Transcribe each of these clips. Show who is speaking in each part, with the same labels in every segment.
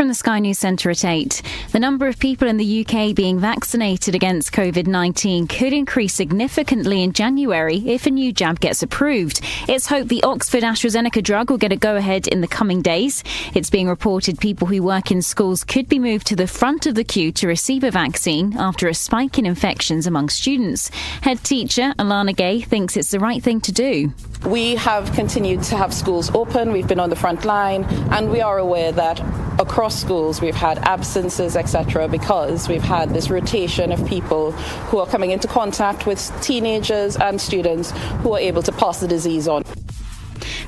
Speaker 1: from the Sky News Centre at 8. The number of people in the UK being vaccinated against COVID 19 could increase significantly in January if a new jab gets approved. It's hoped the Oxford AstraZeneca drug will get a go ahead in the coming days. It's being reported people who work in schools could be moved to the front of the queue to receive a vaccine after a spike in infections among students. Head teacher Alana Gay thinks it's the right thing to do.
Speaker 2: We have continued to have schools open, we've been on the front line, and we are aware that across schools we've had absences, etc., because we've had this rotation of people who are coming into contact with teenagers and students who are able to pass the disease on.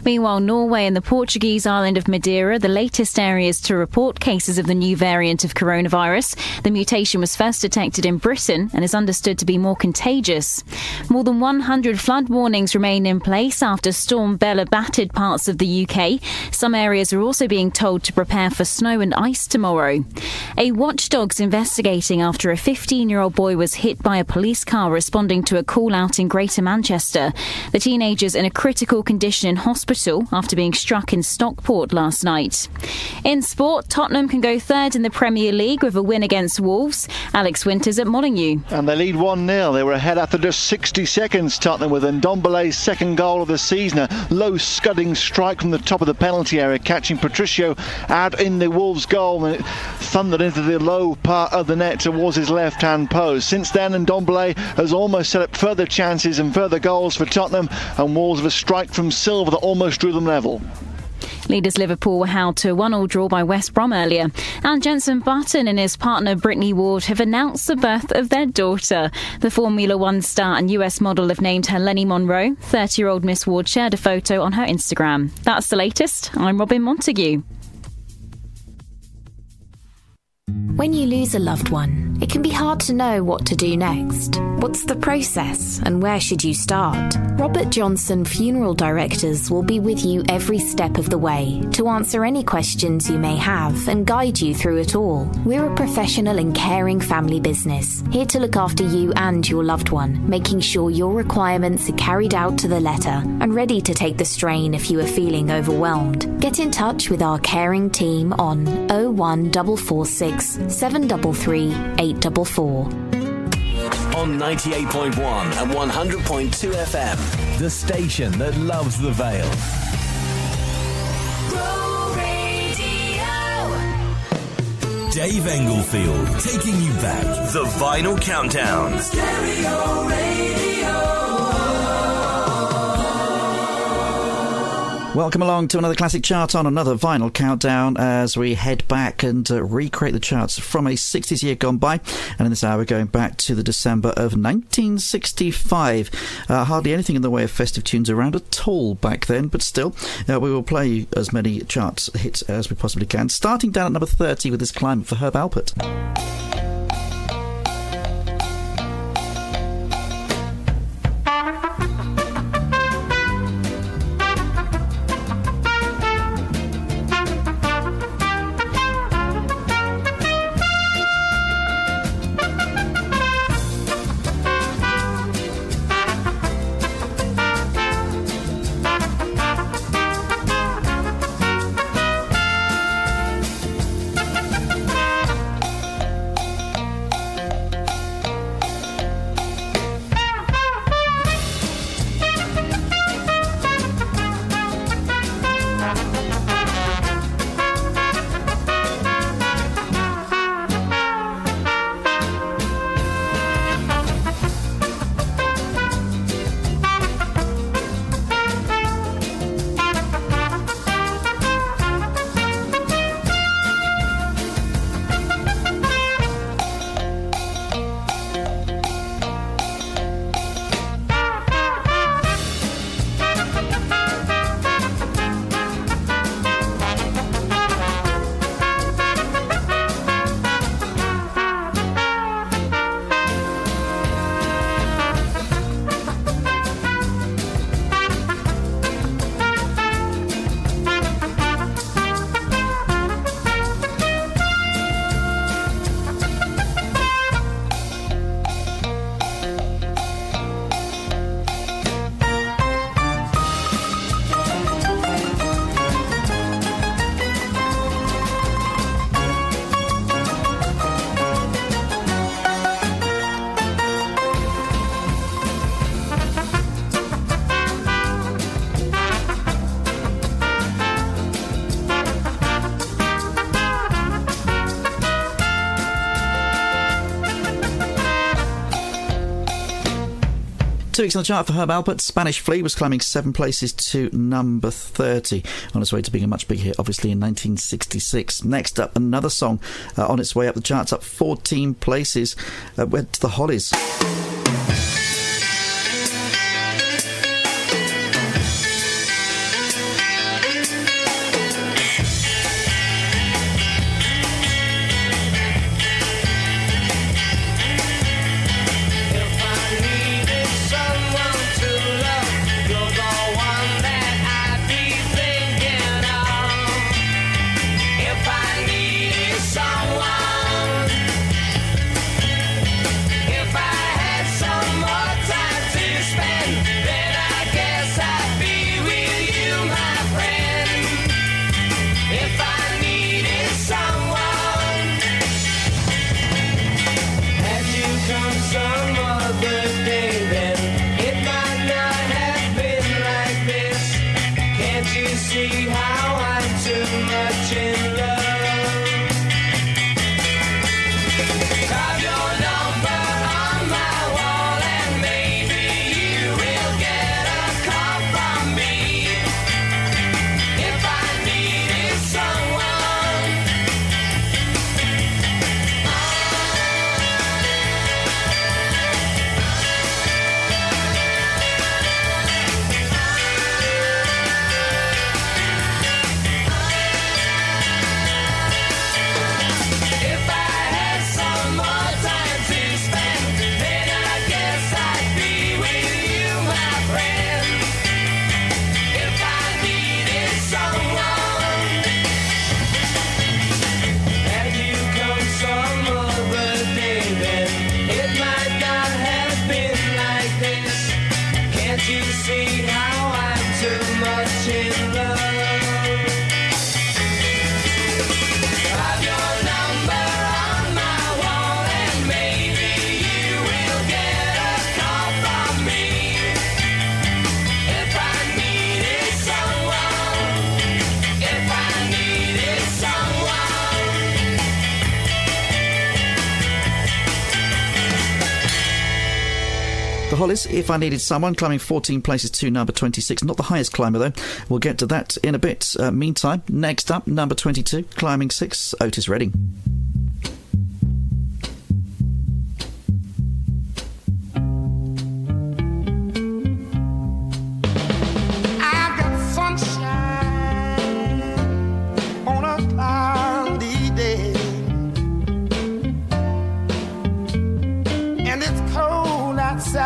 Speaker 1: Meanwhile, Norway and the Portuguese island of Madeira, the latest areas to report cases of the new variant of coronavirus. The mutation was first detected in Britain and is understood to be more contagious. More than 100 flood warnings remain in place after Storm Bella battered parts of the UK. Some areas are also being told to prepare for snow and ice tomorrow. A watchdog's investigating after a 15 year old boy was hit by a police car responding to a call out in Greater Manchester. The teenager's in a critical condition hospital after being struck in Stockport last night. In sport, Tottenham can go third in the Premier League with a win against Wolves. Alex Winters at Molineux.
Speaker 3: And they lead 1 0. They were ahead after just 60 seconds, Tottenham, with Ndombele's second goal of the season. A low scudding strike from the top of the penalty area, catching Patricio out in the Wolves' goal, and it thundered into the low part of the net towards his left hand post. Since then, Ndombele has almost set up further chances and further goals for Tottenham, and Wolves have a strike from Silva that almost drew them level.
Speaker 1: Leaders Liverpool were held to a one-all draw by West Brom earlier. And Jenson Button and his partner Brittny Ward have announced the birth of their daughter. The Formula One star and US model have named her Lenny Monroe. 30-year-old Miss Ward shared a photo on her Instagram. That's the latest. I'm Robin Montague.
Speaker 4: When you lose a loved one, it can be hard to know what to do next. What's the process and where should you start? Robert Johnson Funeral Directors will be with you every step of the way to answer any questions you may have and guide you through it all. We're a professional and caring family business, here to look after you and your loved one, making sure your requirements are carried out to the letter and ready to take the strain if you are feeling overwhelmed. Get in touch with our caring team on 01446 733 844.
Speaker 5: On 98.1 and 100.2 FM, the station that loves the Vale. Dave Englefield taking you back. The Vinyl Countdown. Stereo Radio.
Speaker 6: Welcome along to another classic chart on another vinyl countdown as we head back and uh, recreate the charts from a 60s year gone by. And in this hour, we're going back to the December of 1965. Uh, hardly anything in the way of festive tunes around at all back then, but still, uh, we will play as many charts hits as we possibly can. Starting down at number 30 with this climb for Herb Alpert.
Speaker 7: Two weeks on the chart for Herb Alpert. Spanish Flea was climbing seven places to number 30. On its way to being a much bigger hit, obviously, in 1966. Next up, another song uh, on its way up the charts, up 14 places. Uh, went to the Hollies. Hollies, If I Needed Someone, climbing 14 places to number 26. Not the highest climber, though. We'll get to that in a bit. Uh, meantime, next up, number 22, climbing 6, Otis Redding.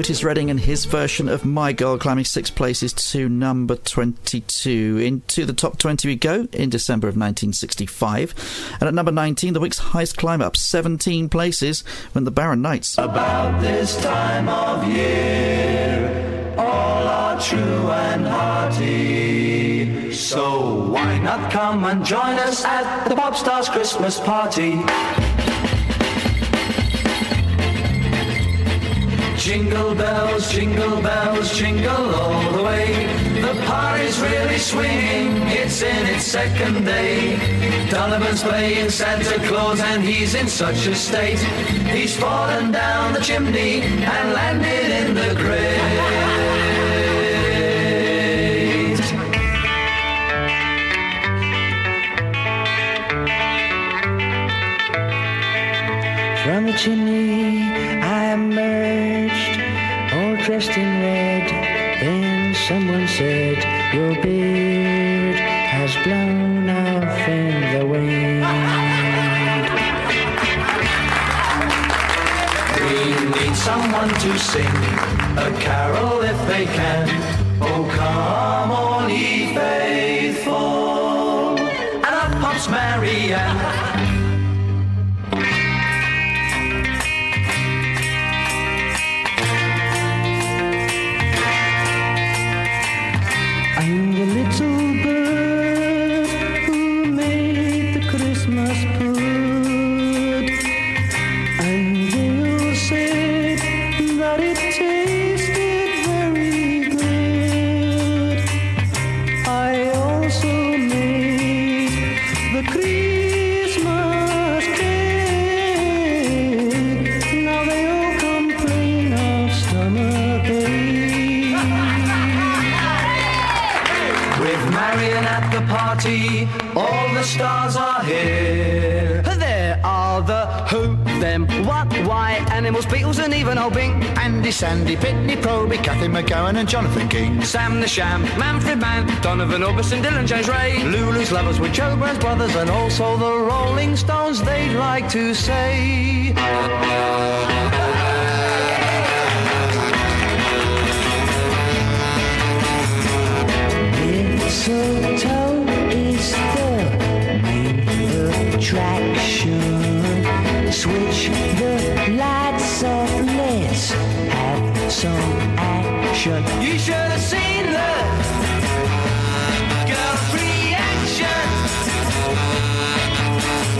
Speaker 6: Otis Redding and his version of My Girl climbing six places to number 22. Into the top 20 we go in December of 1965. And at number 19, the week's highest climb up 17 places when the Barron Knights.
Speaker 8: About this time of year, all are true and hearty. So why not come and join us at the Popstars Christmas party? Jingle bells, jingle bells, jingle all the way. The party's really swinging, it's in its second day. Donovan's playing Santa Claus and he's in such a state. He's fallen down the chimney and landed in the grave.
Speaker 7: From the chimney dressed in red. Then someone said, Your beard has blown off in the wind.
Speaker 8: We need someone to sing a carol if they can. Oh, come
Speaker 9: Sandy, Pitney, Proby, Cathy McGowan, and Jonathan King.
Speaker 10: Sam the Sham, Manfred Mann, Donovan Orbison, Dylan James Ray.
Speaker 8: Lulu's lovers with Joe Brown's brothers, and also the Rolling Stones, they'd like to say.
Speaker 7: Mistletoe is the main attraction. Switch have some action.
Speaker 8: You should have seen the girl's reaction.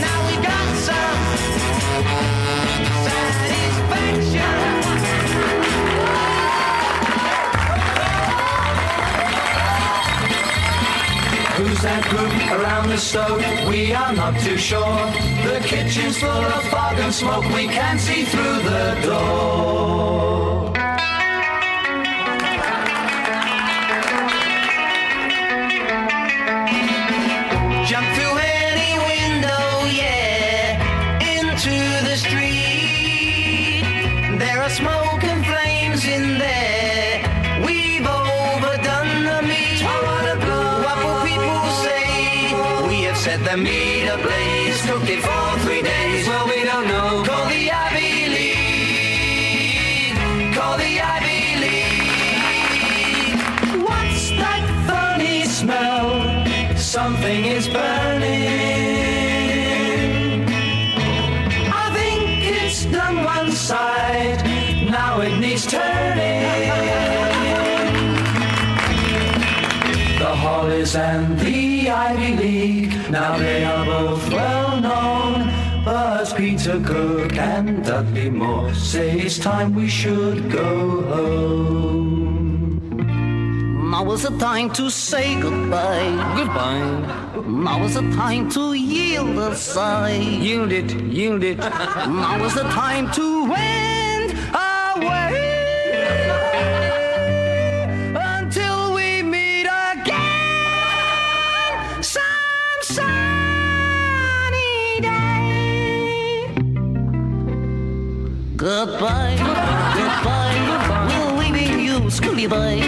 Speaker 8: Now we got some satisfaction. Who's that group around the stove? We are not too sure. The kitchen's full of fog and smoke. We can't see through the door. Peter Cook and Dudley Moore say it's time we should go home.
Speaker 10: Now is the time to say goodbye. Goodbye. Now is the time to yield a sigh. Yield it, yield it. now is the time to wend Goodbye, goodbye, We're leaving you, Scooby Boy.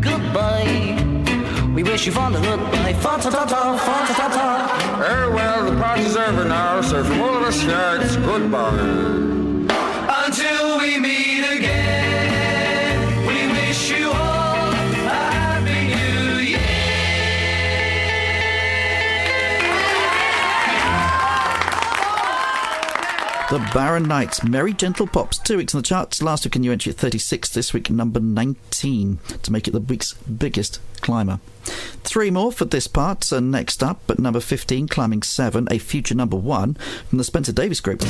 Speaker 10: Goodbye. We wish you fond a goodbye. Fa ta ta ta, fa ta ta ta.
Speaker 11: Very well, the party's over now, so from all of us here, it's goodbye.
Speaker 12: The Barron Knights, Merry Gentle Pops, two weeks in the charts. Last week a new entry at 36, this week number 19, to make it the week's biggest climber. Three more for this part, so next up, but number 15, climbing seven, a future number one from the Spencer Davis Group.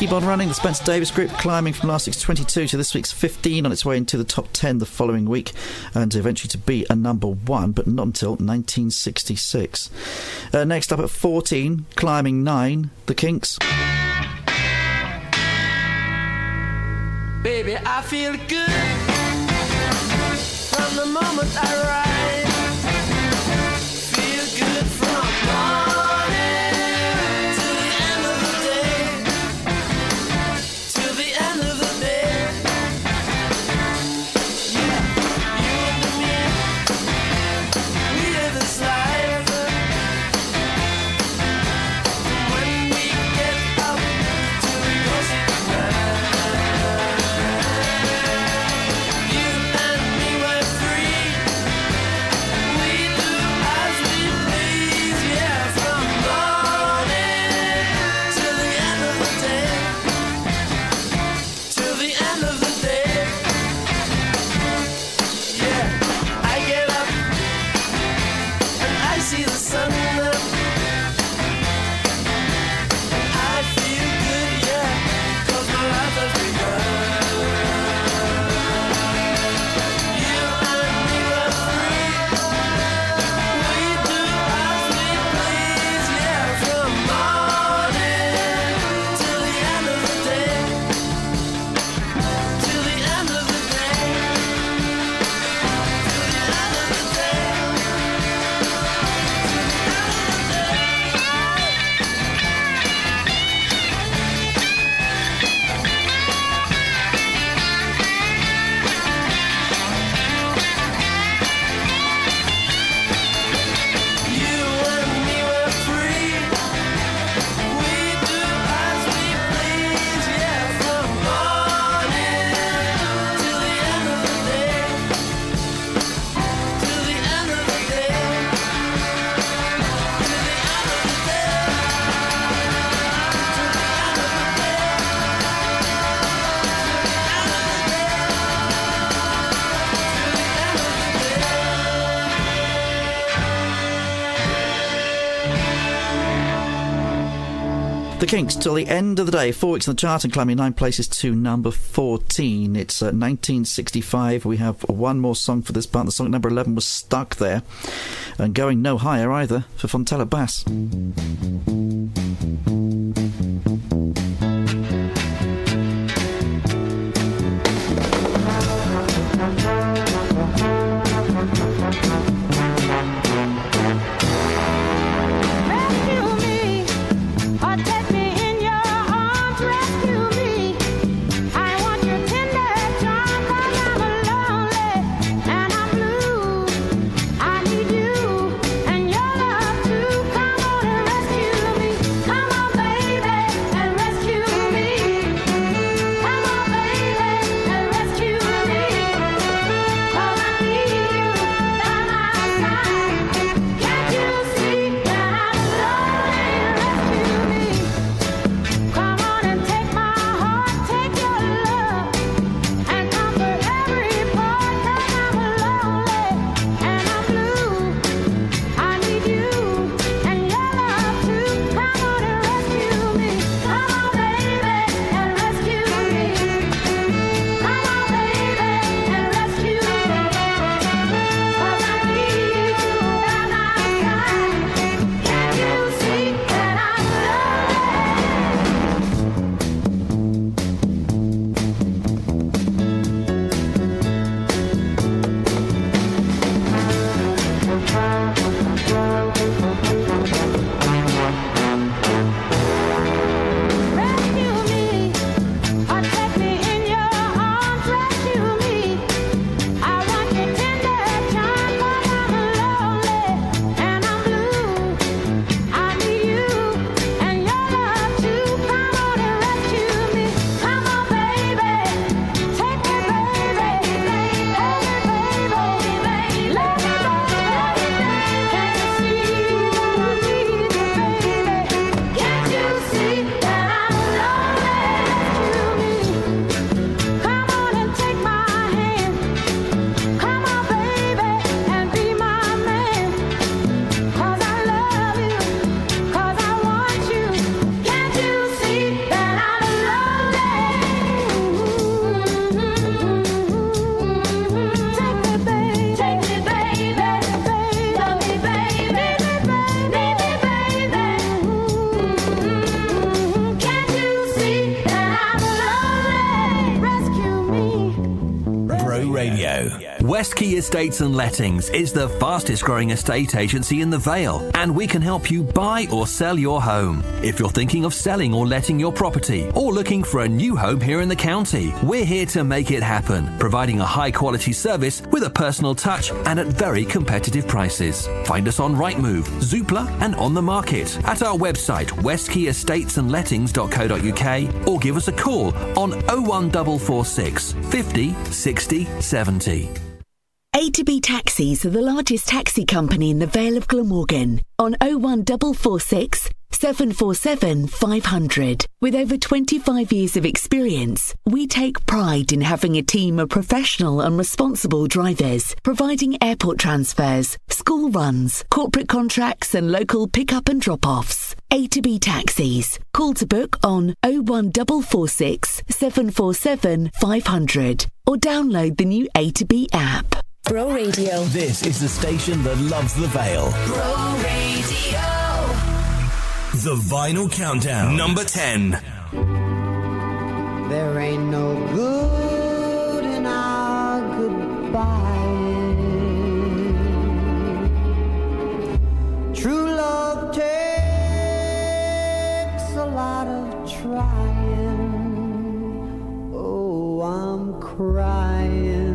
Speaker 7: Keep on running. The
Speaker 12: Spencer Davis Group climbing from last week's 22 to this week's 15 on its way into the top 10 the following week and eventually to be a number one, but not until 1966. Uh, next up at 14, climbing nine, the Kinks.
Speaker 7: Baby, I feel good from the moment I.
Speaker 13: Kinks till the end of the day. Four weeks in the chart and climbing nine places to number 14. It's uh, 1965. We have one more song for this part. The song number 11 was stuck there and going no higher either for Fontella Bass.
Speaker 14: Estates and Lettings is the fastest growing estate agency in the Vale, and we can help you buy or sell your home. If you're thinking of selling or letting your property, or looking for a new home here in the county, we're here to make it happen, providing a high quality service with a personal touch and at very competitive prices. Find us on Rightmove, Zoopla, and on the market at our website westkeyestatesanlettings.co.uk or give us a call on 01446 50 60 70.
Speaker 15: A to B Taxis are the largest taxi company in the Vale of Glamorgan on 01446 747 500. With over 25 years of experience, we take pride in having a team of professional and responsible drivers, providing airport transfers, school runs, corporate contracts, and local pick-up and drop-offs. A to B Taxis. Call to book on 01446 747 500 or download the new A to B app.
Speaker 16: Bro Radio.
Speaker 17: This is the station that loves the Vale.
Speaker 16: Bro Radio.
Speaker 17: The Vinyl Countdown. Number 10.
Speaker 12: There ain't no good in our goodbye. True love takes a lot of trying. Oh, I'm crying.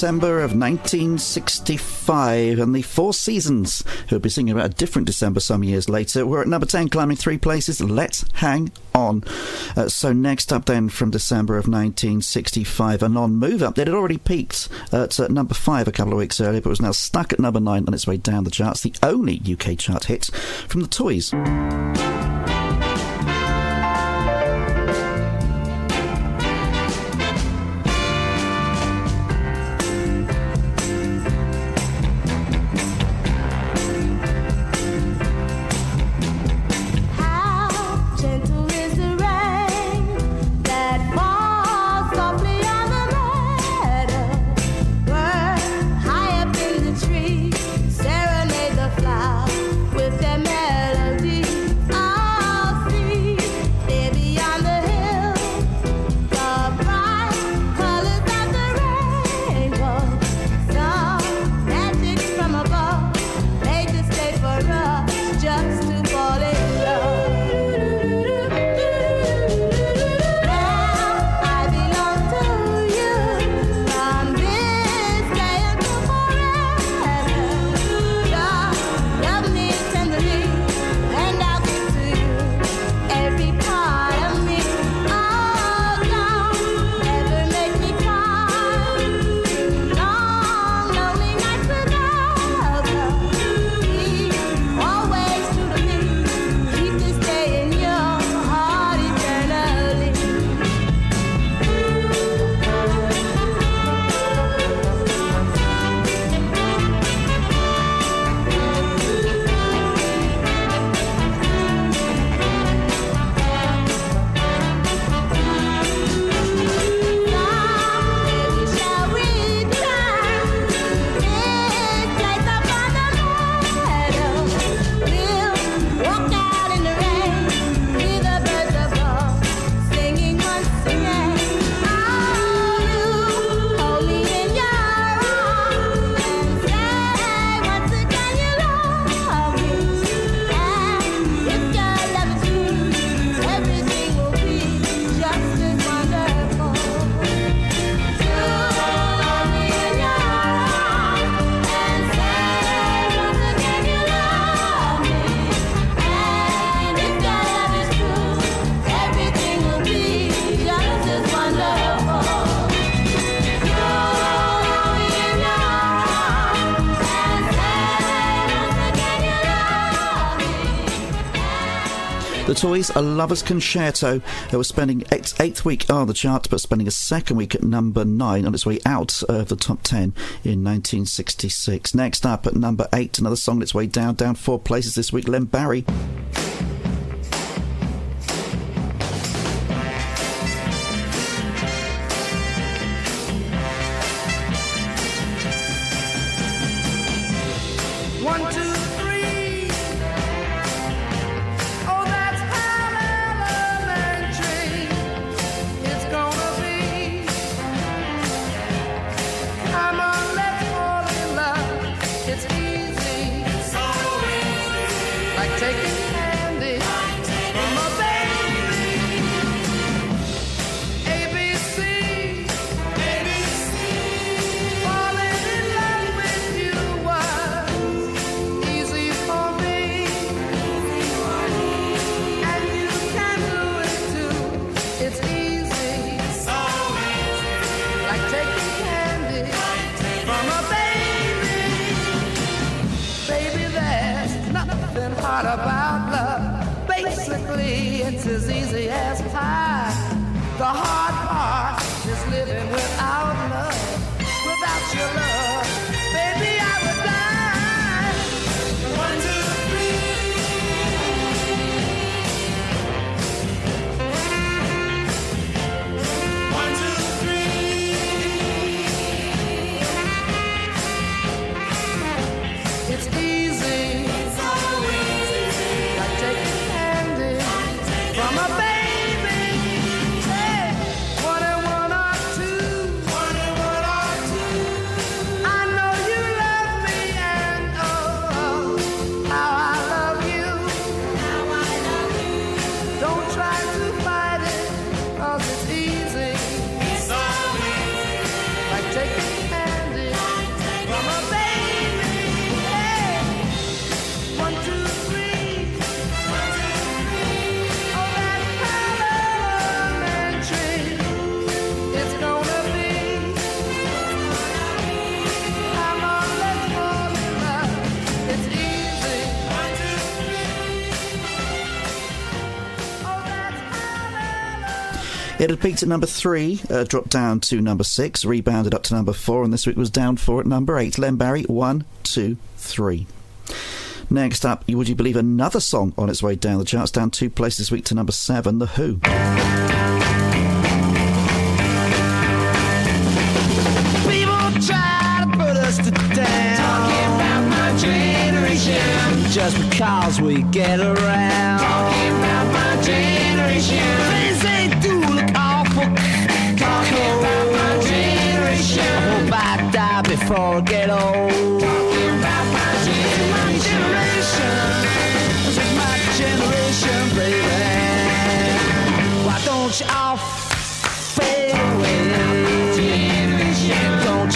Speaker 13: December of 1965, and the Four Seasons, who'll be singing about a different December some years later, were at number 10, climbing three places. Let's hang on. Uh, so, next up then from December of 1965, a non move up. It had already peaked at uh, number 5 a couple of weeks earlier, but was now stuck at number 9 on its way down the charts. The only UK chart hit from the Toys. Lovers Concerto. It was spending its eighth week on the chart, but spending a second week at number nine on its way out of the top ten in 1966. Next up at number eight, another song on its way down, down four places this week, Len Barry.
Speaker 6: It had peaked at number three, uh, dropped down to number six, rebounded up to number four, and this week was down four at number eight. Len Barry, one, two, three. Next up, would you believe another song on its way down the charts, down two places this week to number seven, The Who.
Speaker 12: Just because we get around. Talking about my generation.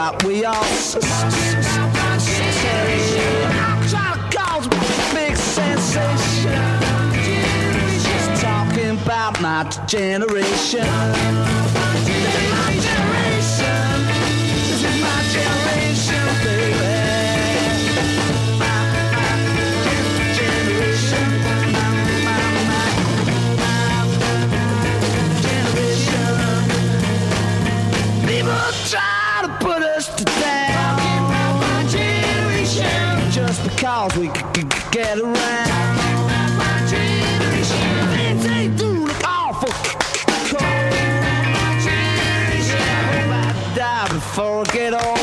Speaker 12: What we all trying to cause big sensation. Just talking about my generation. Because we get around. My generation. Awful. I hope I die before I get old.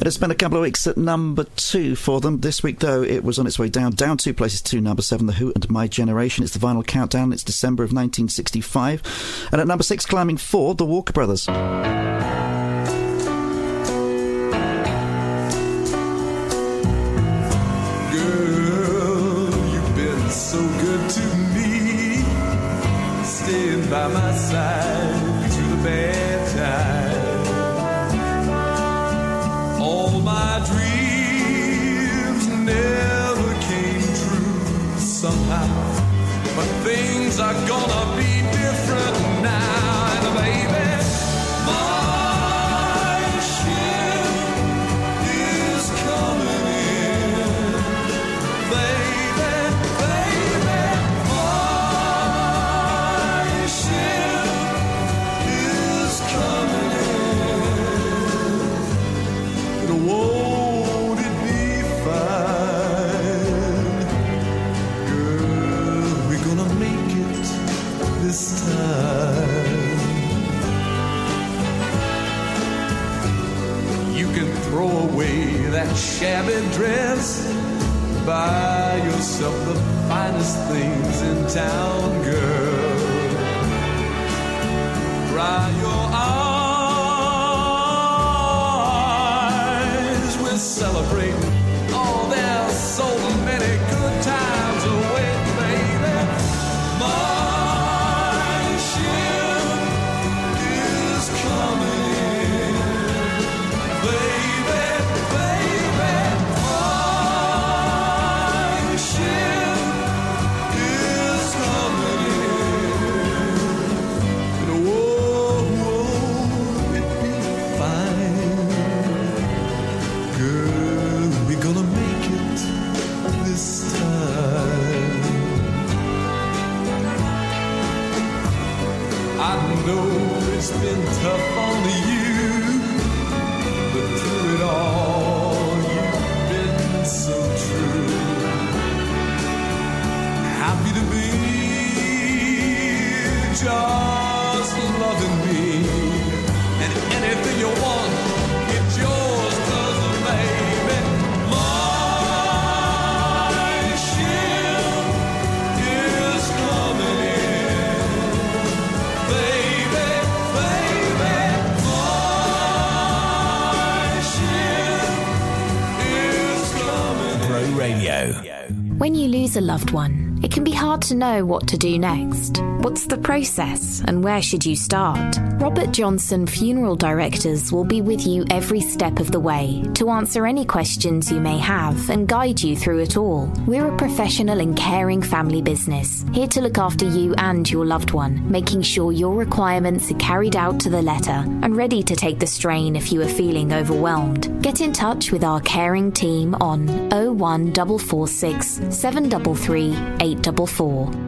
Speaker 6: It has spent a couple of weeks at number two for them. This week, though, it was on its way down, down two places to number seven, The Who and My Generation. It's the vinyl countdown. It's December of 1965. And at number six, climbing four, The Walker Brothers.
Speaker 18: Been by my side through the bad are gonna shabby dress. Buy yourself the finest things in town, girl. Dry your eyes
Speaker 19: just
Speaker 4: lose a loved one, it can be hard to know what to do next. What's the process and where should you start? Robert Johnson Funeral Directors will be with you every step of the way to answer any questions you may have and guide you through it all. We're a professional and caring family business, here to look after you and your loved one, making sure your requirements are carried out to the letter and ready to take the strain if you are feeling overwhelmed. Get in touch with our caring team on 01446 733 844.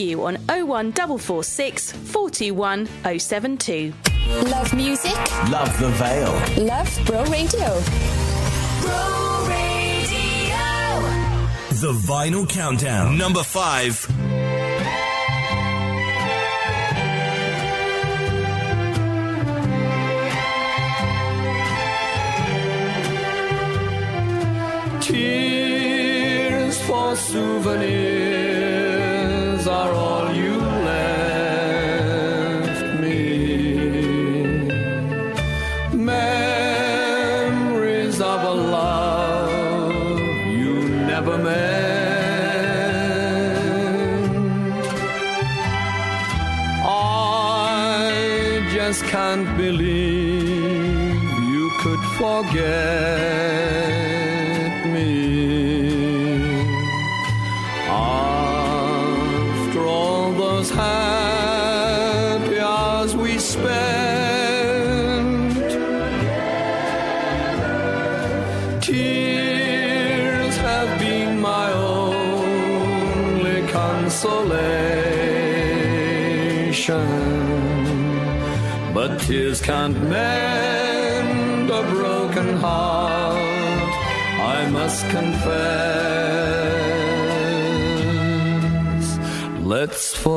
Speaker 20: on 01446 421 072.
Speaker 13: Love music?
Speaker 5: Love the Vale.
Speaker 13: Love Bro Radio. Bro Radio.
Speaker 5: The Vinyl Countdown. Number five.
Speaker 19: Tears for souvenirs forget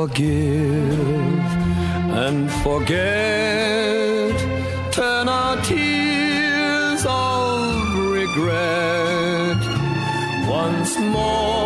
Speaker 19: forgive and forget, turn our tears of regret once more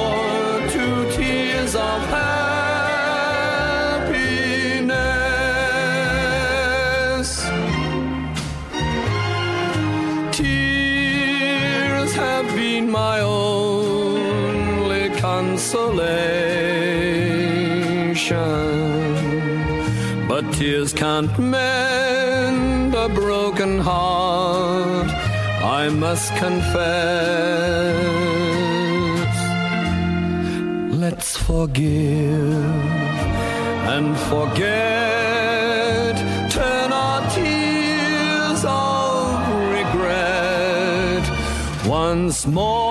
Speaker 19: tears can't mend a broken heart, I must confess. Let's forgive and forget. Turn our tears of regret once more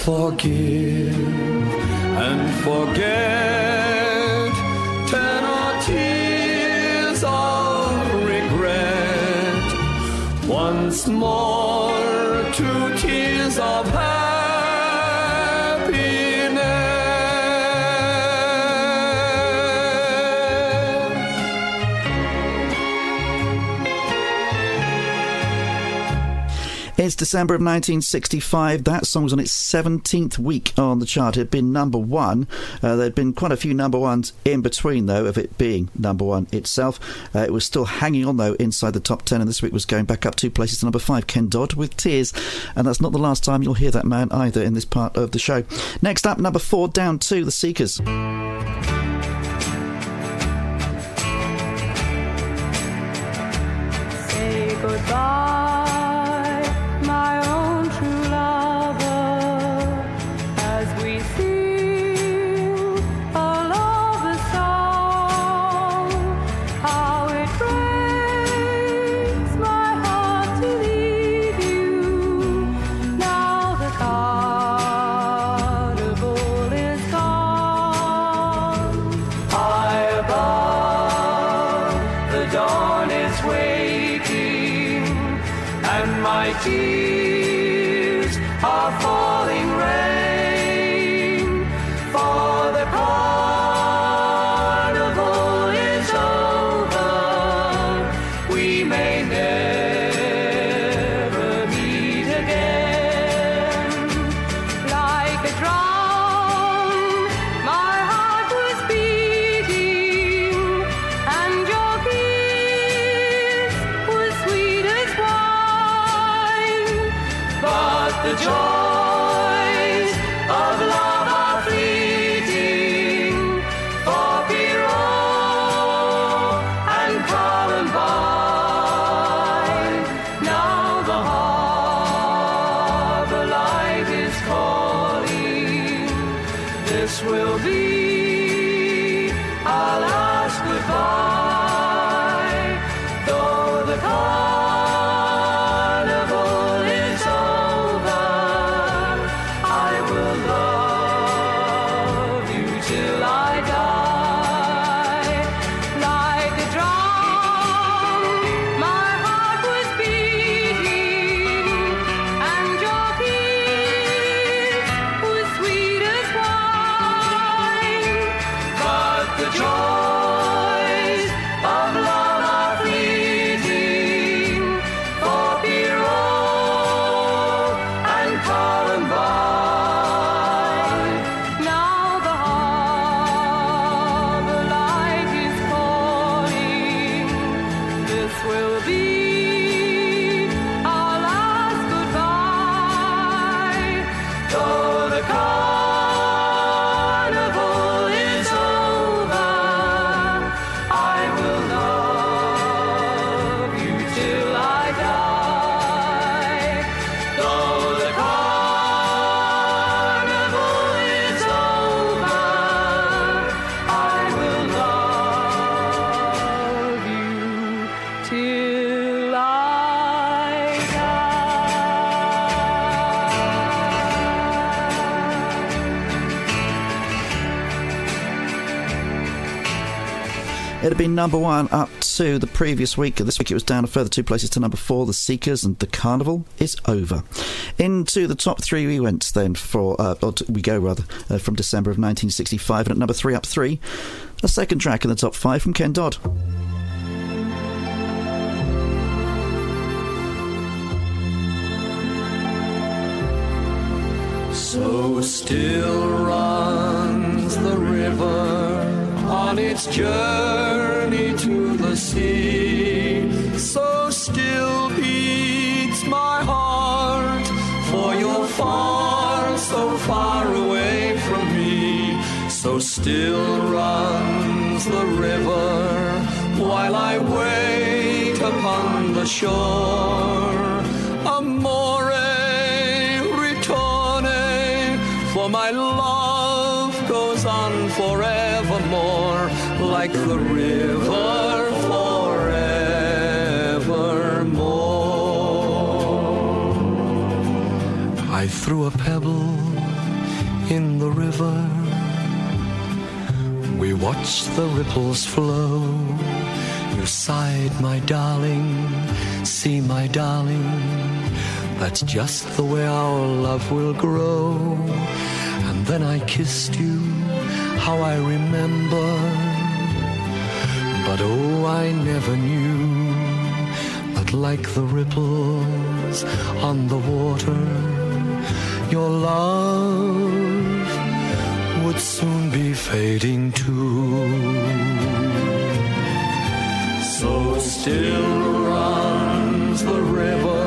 Speaker 19: forgive and forget. Turn our tears of regret once more to tears of
Speaker 6: December of 1965. That song was on its 17th week on the chart. It had been number one. Uh, there had been quite a few number ones in between, though, of it being number one itself. Uh, it was still hanging on, though, inside the top 10, and this week was going back up two places to number five, Ken Dodd with Tears. And that's not the last time you'll hear that man either in this part of the show. Next up, number four, down to The Seekers.
Speaker 21: Say goodbye
Speaker 6: been number one up to the previous week. This week it was down a further two places to number four. The Seekers and the Carnival is over. Into the top three we went then for, uh, or we go rather, uh, from December of 1965. And at number three, up three, a second track in the top five from Ken Dodd.
Speaker 19: So still runs the river on its journey So still runs the river while I wait upon the shore. Amore ritorne, for my love goes on forevermore, like the river forevermore. I threw a pebble in the river. We watched the ripples flow. You sighed, my darling, see, my darling. That's just the way our love will grow. And then I kissed you, how I remember. But oh, I never knew that, like the ripples on the water, your love would soon be fading too. So still runs the river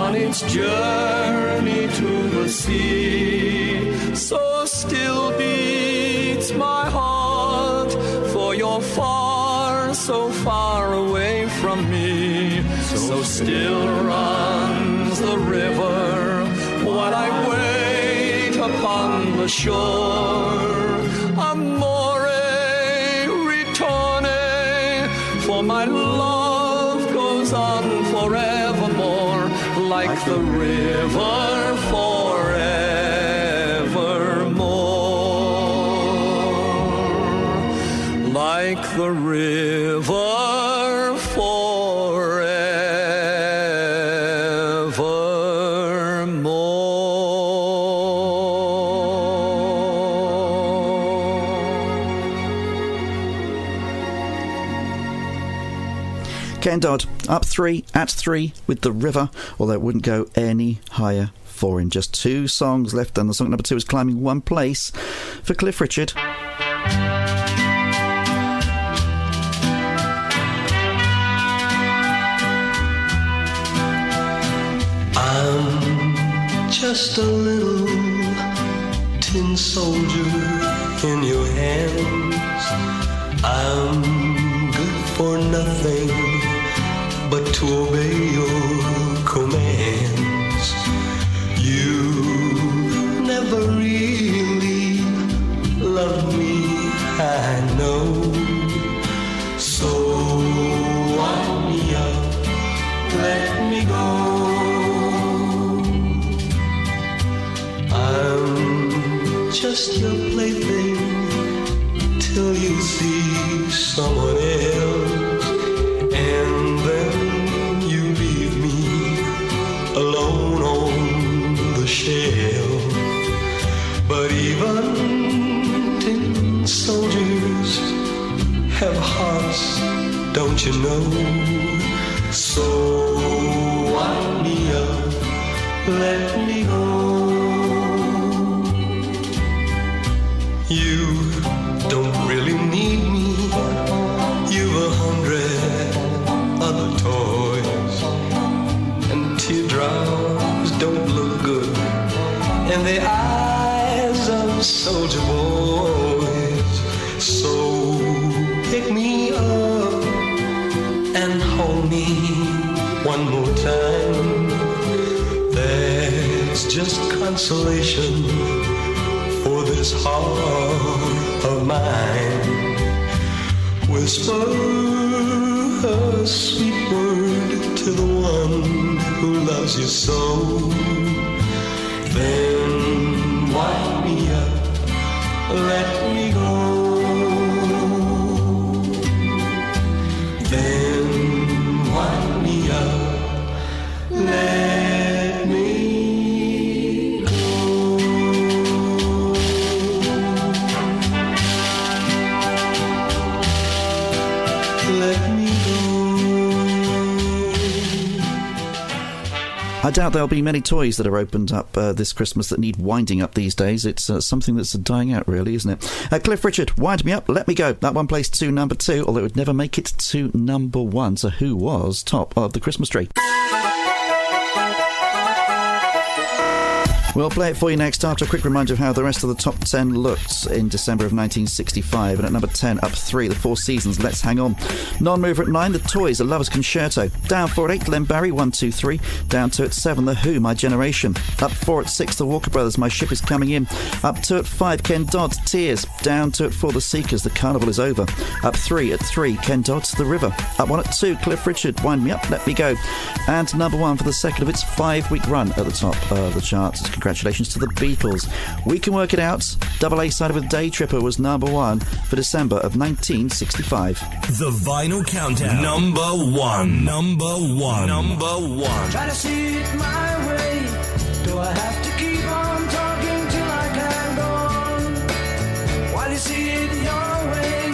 Speaker 19: on its journey to the sea. So still beats my heart, for you're far, so far away from me. So still runs upon
Speaker 6: Ken Dodd up three at three with The River, although it wouldn't go any higher. Four in just two songs left, and the song number two is climbing one place for Cliff Richard.
Speaker 22: I'm just a little tin soldier in your hands. I'm good for nothing obey your commands. You never really loved me, I know. So wind me up, let me go. I'm just your you know? Consolation for this heart of mine. Whisper a sweet word to the one who loves you so. Then wind me up, let me
Speaker 6: I doubt there'll be many toys that are opened up uh, this Christmas that need winding up these days. It's uh, something that's dying out, really, isn't it? Uh, Cliff Richard, wind me up, let me go. That one placed to number two, although it would never make it to number one. So who was top of the Christmas tree? We'll play it for you next after a quick reminder of how the rest of the top 10 looked in December of 1965. And at number 10, up 3, The Four Seasons, Let's Hang On. Non mover at 9, The Toys, A Lover's Concerto. Down 4 at 8, Len Barry, 1, 2, 3. Down 2 at 7, The Who, My Generation. Up 4 at 6, The Walker Brothers, My Ship Is Coming In. Up 2 at 5, Ken Dodd, Tears. Down 2 at 4, The Seekers, The Carnival Is Over. Up 3 at 3, Ken Dodd's The River. Up 1 at 2, Cliff Richard, Wind Me Up, Let Me Go. And number 1 for the second of its five week run at the top of the charts. Congratulations to the Beatles. We can work it out. Double A side with Day Tripper was number 1 for December of 1965.
Speaker 17: The Vinyl Countdown. Number one. Number one. Number one.
Speaker 23: Try to see it my way. Do I have to keep on talking till I can go on? While you see it your way,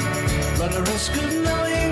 Speaker 23: run the risk of knowing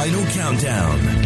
Speaker 5: Vinyl Countdown.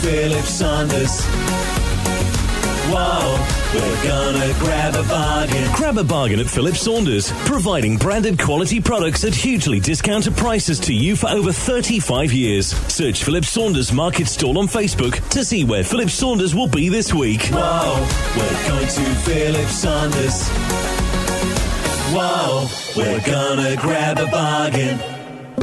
Speaker 24: Philip Saunders. Whoa, we're gonna grab a bargain.
Speaker 16: Grab a bargain at Philip Saunders, providing branded quality products at hugely discounted prices to you for over 35 years. Search Philip Saunders Market Stall on Facebook to see where Philip Saunders will be this week.
Speaker 24: Whoa, we're going to Philip Saunders. Whoa, we're gonna grab a bargain.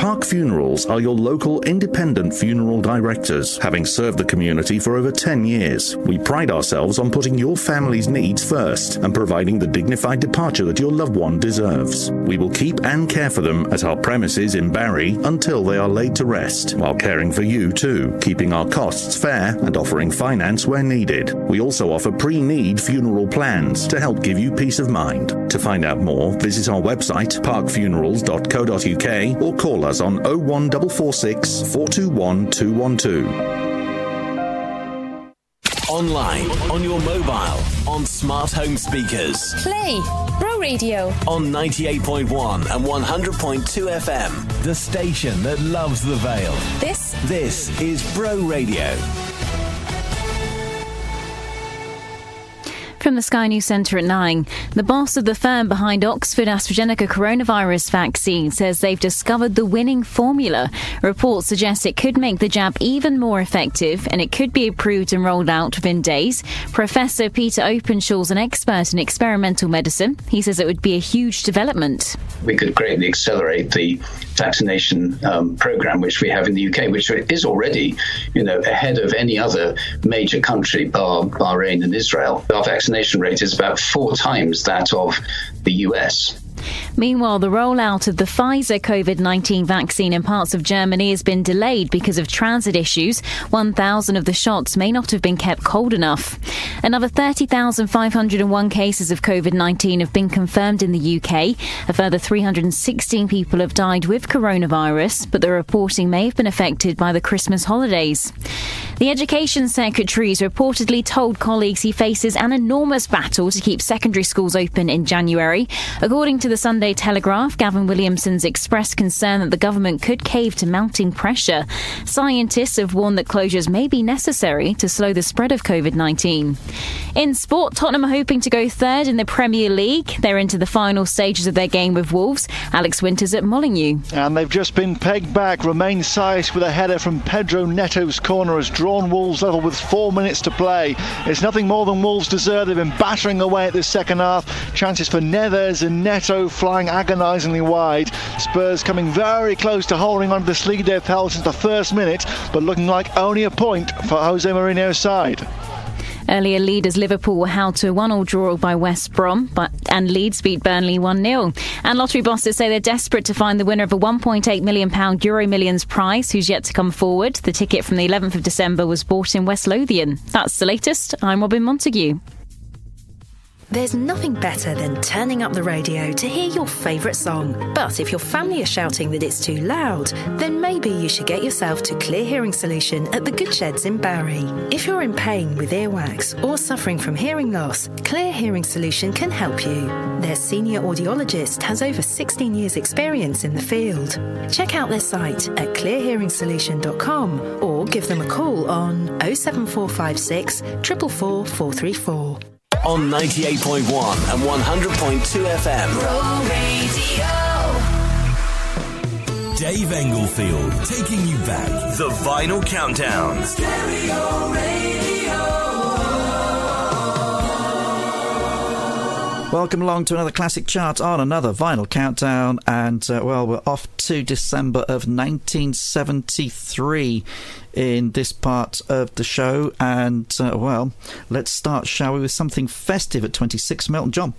Speaker 25: Park Funerals are your local independent funeral directors, having served the community for over 10 years. We pride ourselves on putting your family's needs first and providing the dignified departure that your loved one deserves. We will keep and care for them at our premises in Barry until they are laid to rest, while caring for you too, keeping our costs fair and offering finance where needed. We also offer pre-need funeral plans to help give you peace of mind. To find out more, visit our website parkfunerals.co.uk or call us on 01446 421 212.
Speaker 5: Online, on your mobile, on smart home speakers,
Speaker 13: Play Bro Radio.
Speaker 5: on 98.1 and 100.2 FM. The station that loves the Vale.
Speaker 13: This
Speaker 5: This is Bro Radio.
Speaker 1: From the Sky News Centre at 9, the boss of the firm behind Oxford AstraZeneca coronavirus vaccine says they've discovered the winning formula. Reports suggest it could make the jab even more effective and it could be approved and rolled out within days. Professor Peter Openshaw's an expert in experimental medicine. He says it would be a huge development.
Speaker 26: we could greatly accelerate the vaccination um, program which we have in the UK, which is already, you know, ahead of any other major country, bar Bahrain and Israel. Our vaccination rate is about four times that of the US.
Speaker 1: Meanwhile, the rollout of the Pfizer COVID 19 vaccine in parts of Germany has been delayed because of transit issues. 1,000 of the shots may not have been kept cold enough. Another 30,501 cases of COVID 19 have been confirmed in the UK. A further 316 people have died with coronavirus, but the reporting may have been affected by the Christmas holidays. The Education Secretary has reportedly told colleagues he faces an enormous battle to keep secondary schools open in January. According to the Sunday Telegraph, Gavin Williamson's expressed concern that the government could cave to mounting pressure. Scientists have warned that closures may be necessary to slow the spread of COVID 19. In sport, Tottenham are hoping to go third in the Premier League. They're into the final stages of their game with Wolves. Alex Winters at Molineux.
Speaker 3: And they've just been pegged back. Romain Saïss with a header from Pedro Neto's corner has drawn Wolves level with four minutes to play. It's nothing more than Wolves deserve. They've been battering away at this second half. Chances for Neves and Neto flying agonisingly wide. Spurs coming very close to holding on to this lead they've held since the first minute, but looking like only a point for Jose Mourinho's side.
Speaker 1: Earlier leaders Liverpool were held to a one-all draw by West Brom, but and Leeds beat Burnley 1-0. And lottery bosses say they're desperate to find the winner of a 1.8 million pound Euro Millions prize, who's yet to come forward. The ticket from the 11th of December was bought in West Lothian. That's the latest. I'm Robin Montague.
Speaker 27: There's nothing better than turning up the radio to hear your favourite song. But if your family are shouting that it's too loud, then maybe you should get yourself to Clear Hearing Solution at the Good Sheds in Barry. If you're in pain with earwax or suffering from hearing loss, Clear Hearing Solution can help you. Their senior audiologist has over 16 years' experience in the field. Check out their site at clearhearingsolution.com or give them a call on 07456 444 434.
Speaker 17: On 98.1 and 100.2 FM. Dave Englefield taking you back. The Vinyl Countdown.
Speaker 6: Welcome along to another classic chart on another vinyl countdown, and uh, well, we're off to December of 1973 in this part of the show, and uh, well, let's start, shall we, with something festive at 26 Elton John.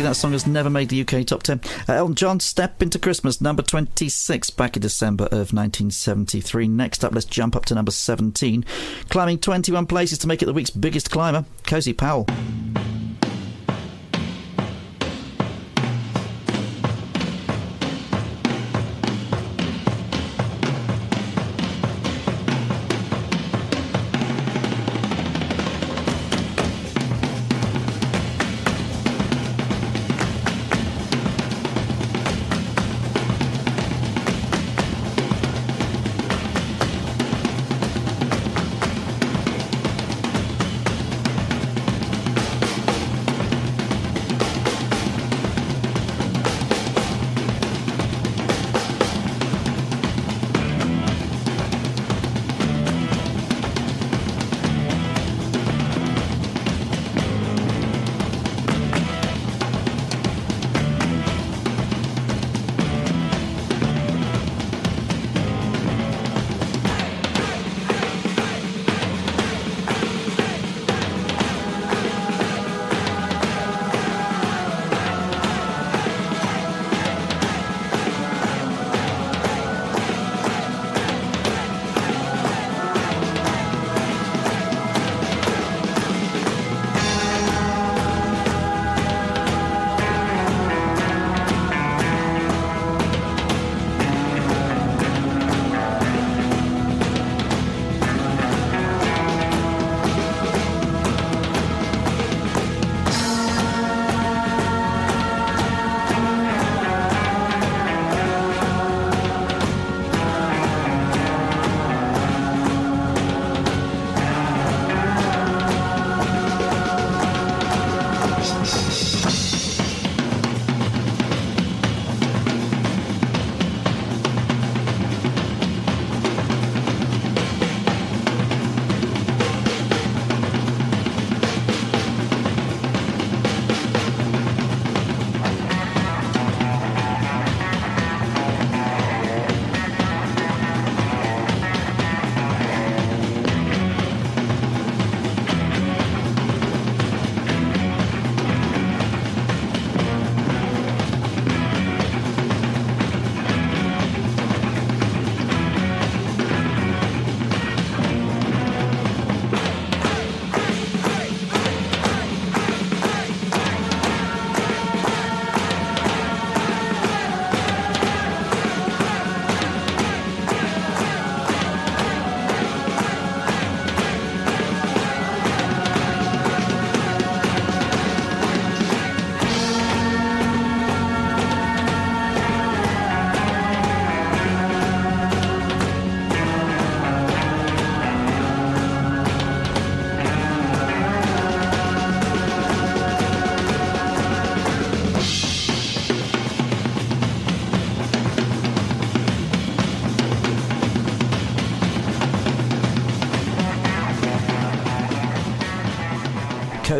Speaker 28: That song has never made the UK top 10. Uh, Elton John, Step Into Christmas, number 26, back in December of 1973. Next up, let's jump up to number 17. Climbing 21 places to make it the week's biggest climber, Cozy Powell.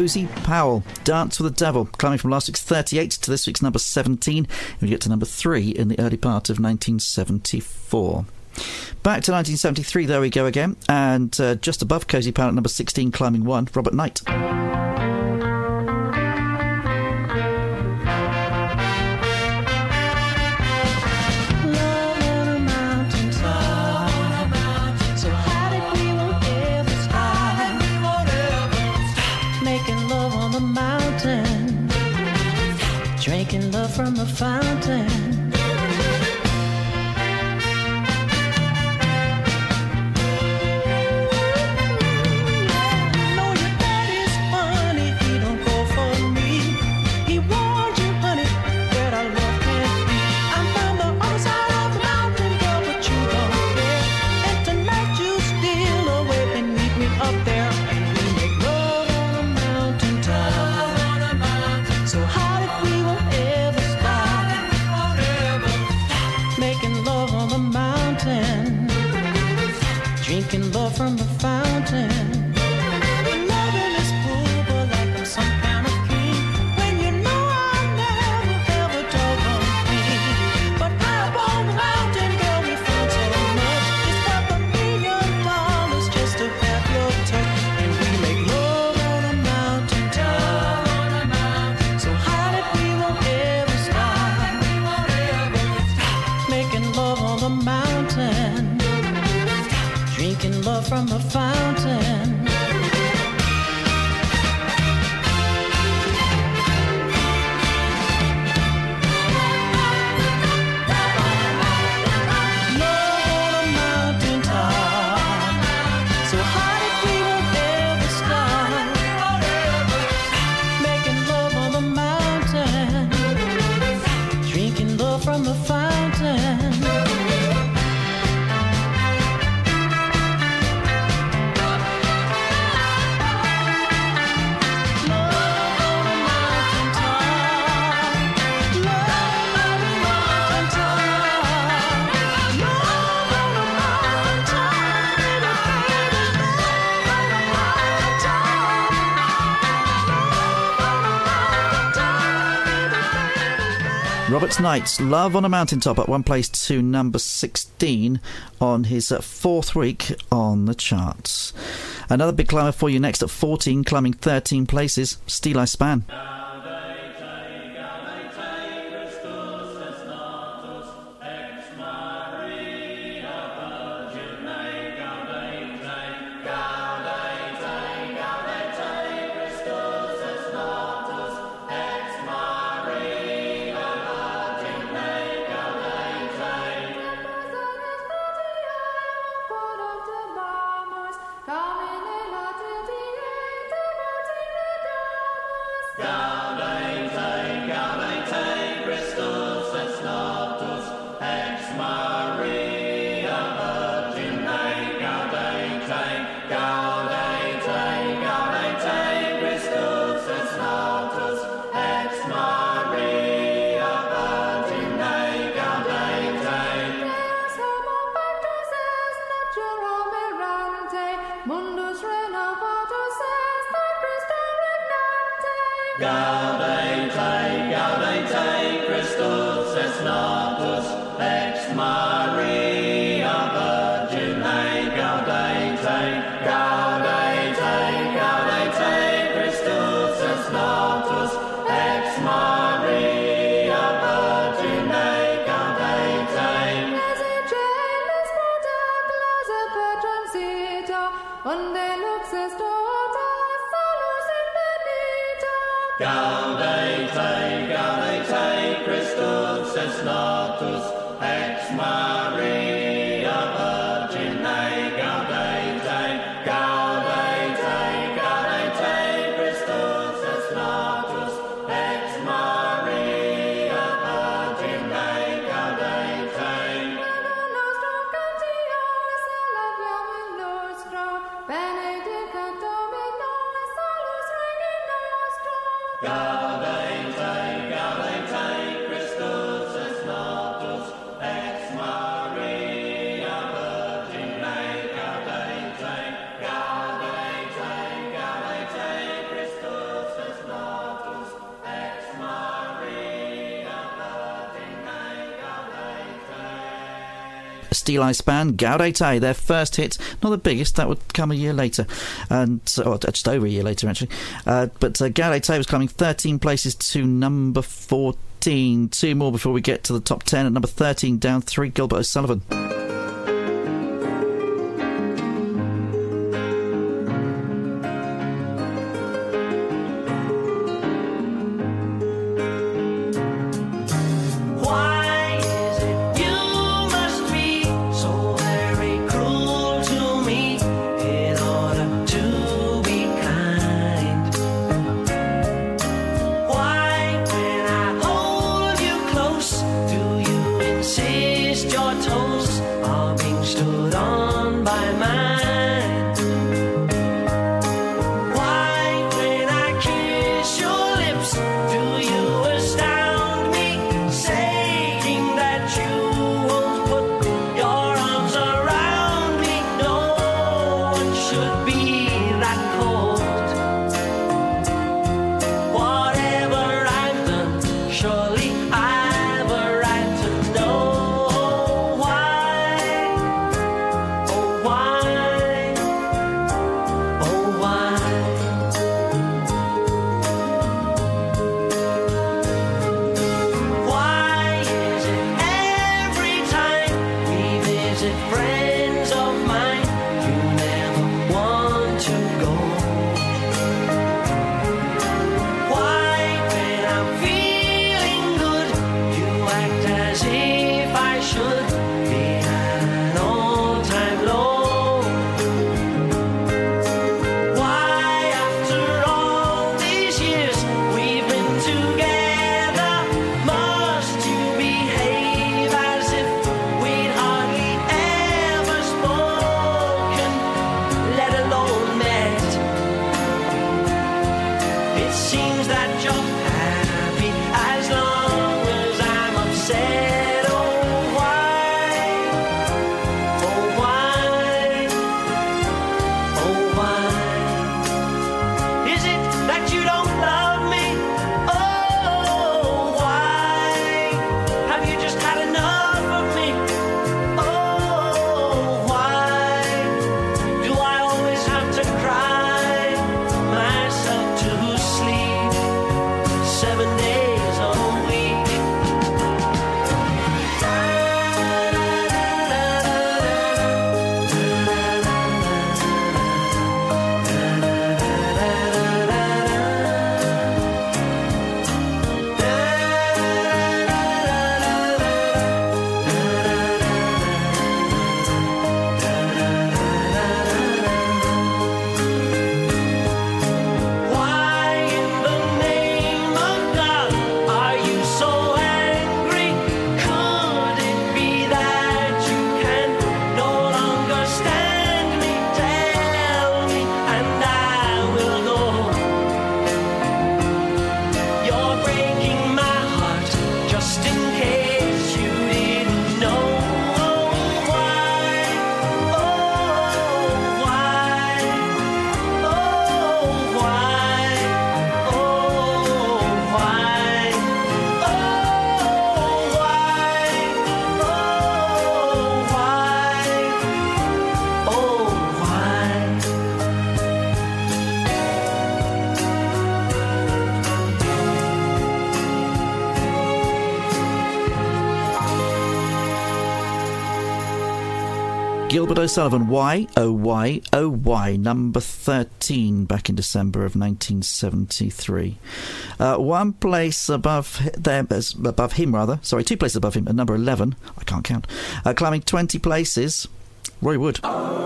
Speaker 28: Cozy Powell, Dance with the Devil, climbing from last week's 38 to this week's number 17. We get to number 3 in the early part of 1974. Back to 1973, there we go again. And uh, just above Cozy Powell at number 16, climbing 1, Robert Knight.
Speaker 21: Roberts Knight's Love on a Mountaintop at one place to number 16 on his fourth week on the charts. Another big climber for you next at 14, climbing 13 places, Steeleye Span. Steeleye Span, Gaudete, their first hit, not the biggest, that would come a year later, and or just over a year later actually. Uh, but uh, Gaudete was climbing 13 places to number 14. Two more before we get to the top 10. At number 13, down three, Gilbert O'Sullivan.
Speaker 6: O'Sullivan, why, oh why, oh why? number 13, back in December of 1973. Uh, one place above them, above him rather, sorry, two places above him, at number 11, I can't count, uh, climbing 20 places, Roy Wood.
Speaker 12: Oh.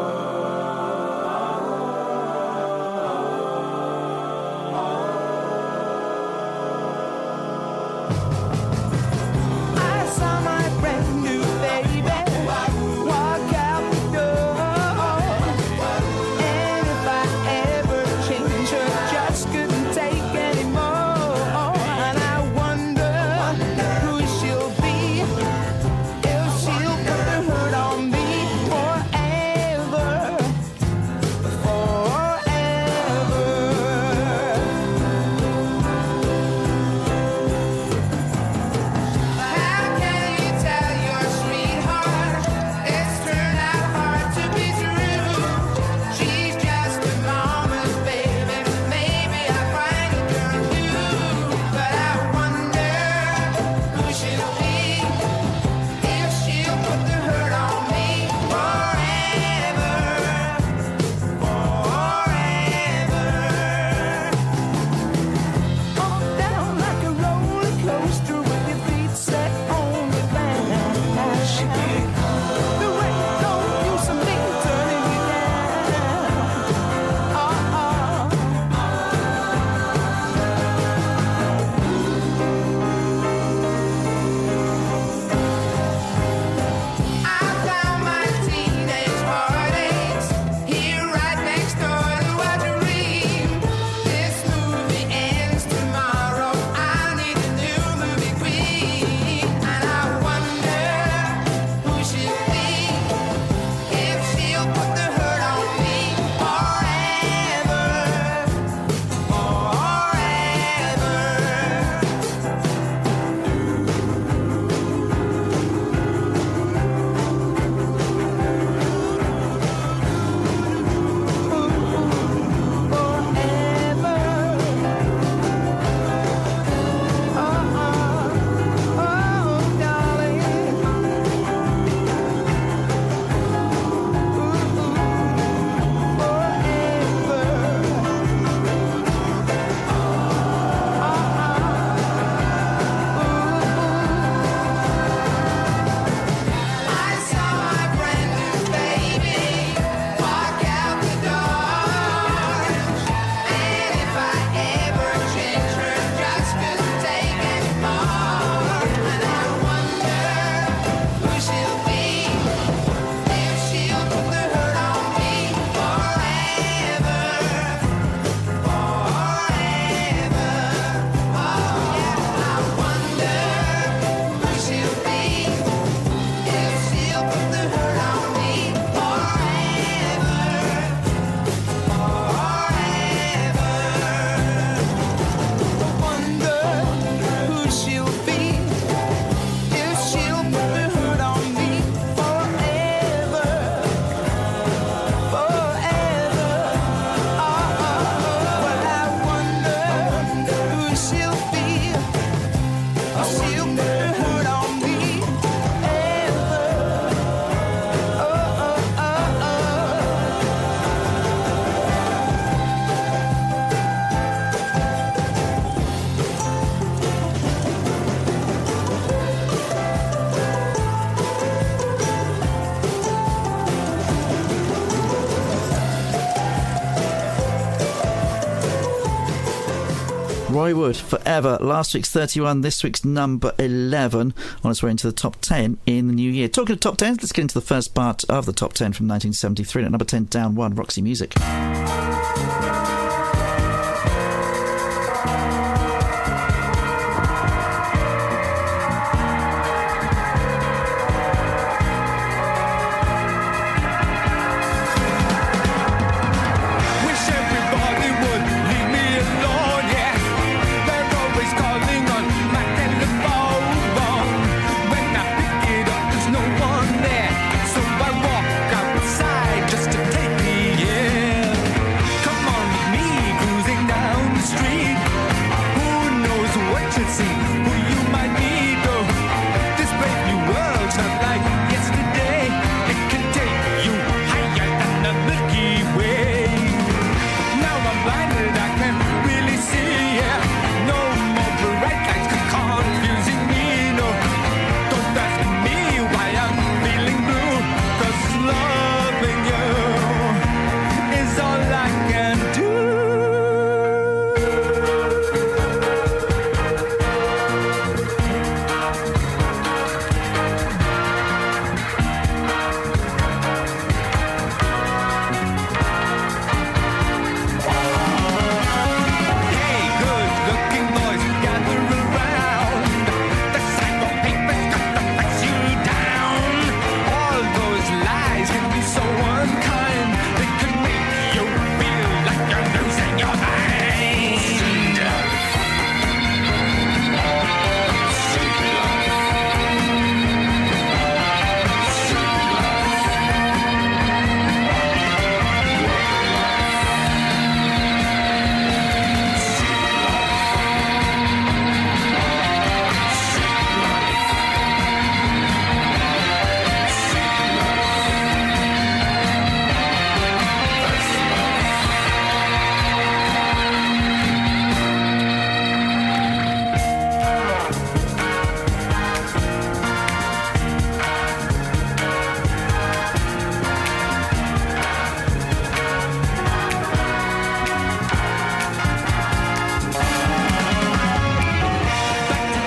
Speaker 18: Roy Wood, Forever. Last week's 31, this week's number 11, on its way into the top 10 in the new year. Talking of top 10s, let's get into the first part of the top 10 from 1973. At number 10, down 1, Roxy Music.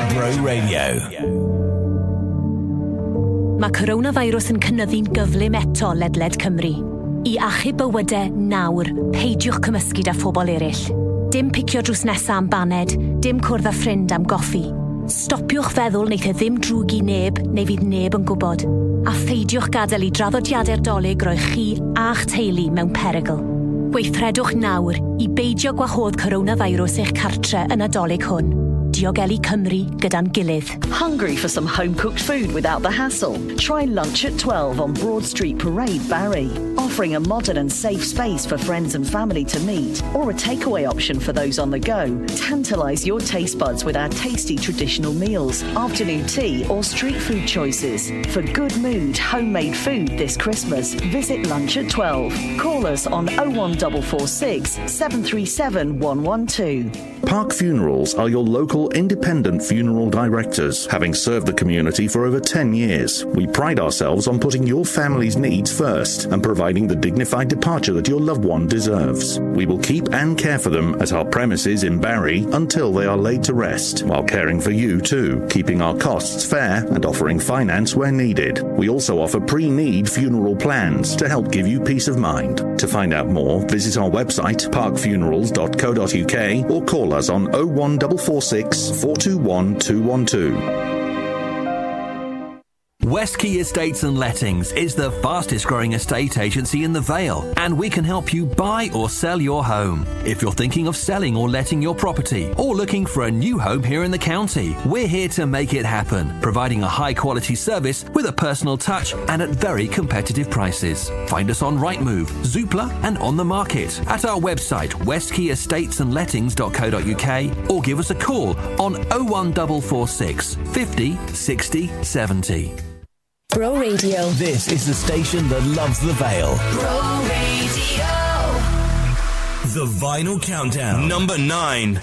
Speaker 5: Bro Radio.
Speaker 29: Mae coronavirus yn cynnyddu'n gyflym eto ledled Cymru. I achub bywydau nawr, peidiwch cymysgu â phobl eraill. Dim picio drws nesaf am baned, dim cwrdd â ffrind am goffi. Stopiwch feddwl wneith e ddim drwg i neb neu fydd neb yn gwybod. A pheidiwch gadael i draddodiadau'r dolyg roi chi a'ch teulu mewn perygl. Gweithredwch nawr i beidio gwahodd coronavirus eich cartre yn adolyg hwn. Diogelu Cymru gyda'n gilydd.
Speaker 30: Hungry for some home cooked food without the hassle? Try Lunch at 12 on Broad Street Parade, Barry. Offering a modern and safe space for friends and family to meet, or a takeaway option for those on the go. Tantalise your taste buds with our tasty traditional meals, afternoon tea, or street food choices. For good mood, homemade food this Christmas, visit Lunch at 12. Call us on 01446 737 112.
Speaker 25: Park Funerals are your local independent funeral directors, having served the community for over 10 years. We pride ourselves on putting your family's needs first and providing the dignified departure that your loved one deserves. We will keep and care for them at our premises in Barry until they are laid to rest, while caring for you too, keeping our costs fair and offering finance where needed. We also offer pre-need funeral plans to help give you peace of mind. To find out more, visit our website parkfunerals.co.uk or call us on 01446 421 212.
Speaker 14: West Key Estates and Lettings is the fastest growing estate agency in the Vale, and we can help you buy or sell your home. If you're thinking of selling or letting your property, or looking for a new home here in the county, we're here to make it happen, providing a high quality service with a personal touch and at very competitive prices. Find us on Rightmove, Zoopla, and on the market at our website westkeyestatesanlettings.co.uk or give us a call on 01446 50 60 70.
Speaker 5: Bro Radio. This is the station that loves the Vale.
Speaker 16: Bro Radio.
Speaker 17: The Vinyl Countdown. Number 9.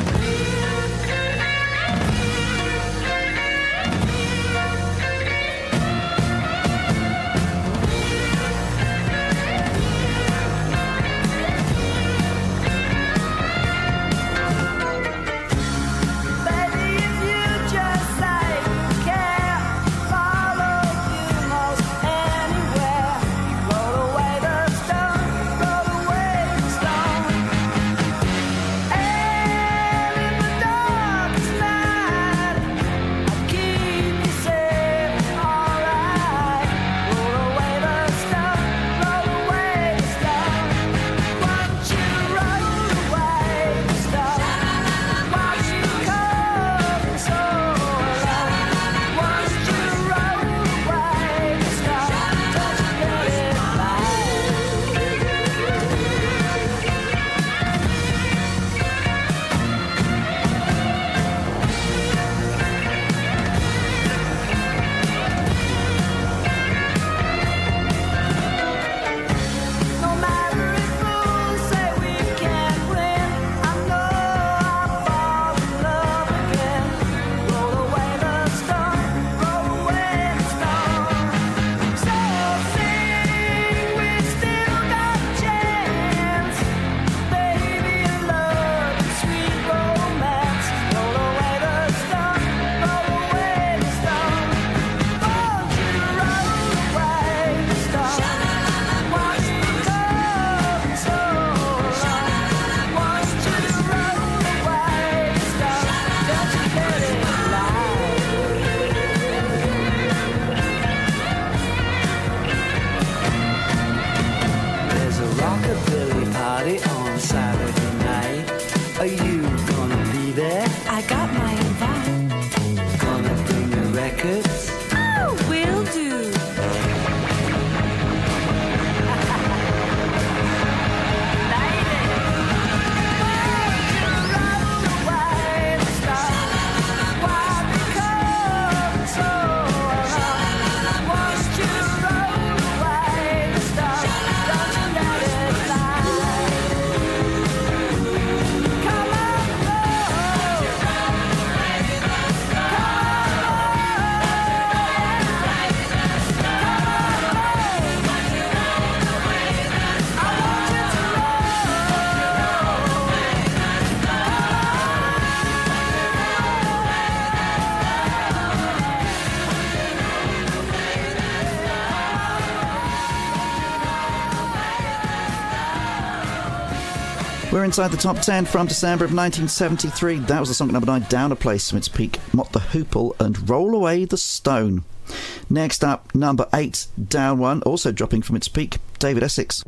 Speaker 12: Inside the top 10 from December of 1973. That was the song number 9, Down a Place from its peak, Mott the Hoople and Roll Away the Stone. Next up, number 8, Down 1, also dropping from its peak, David Essex.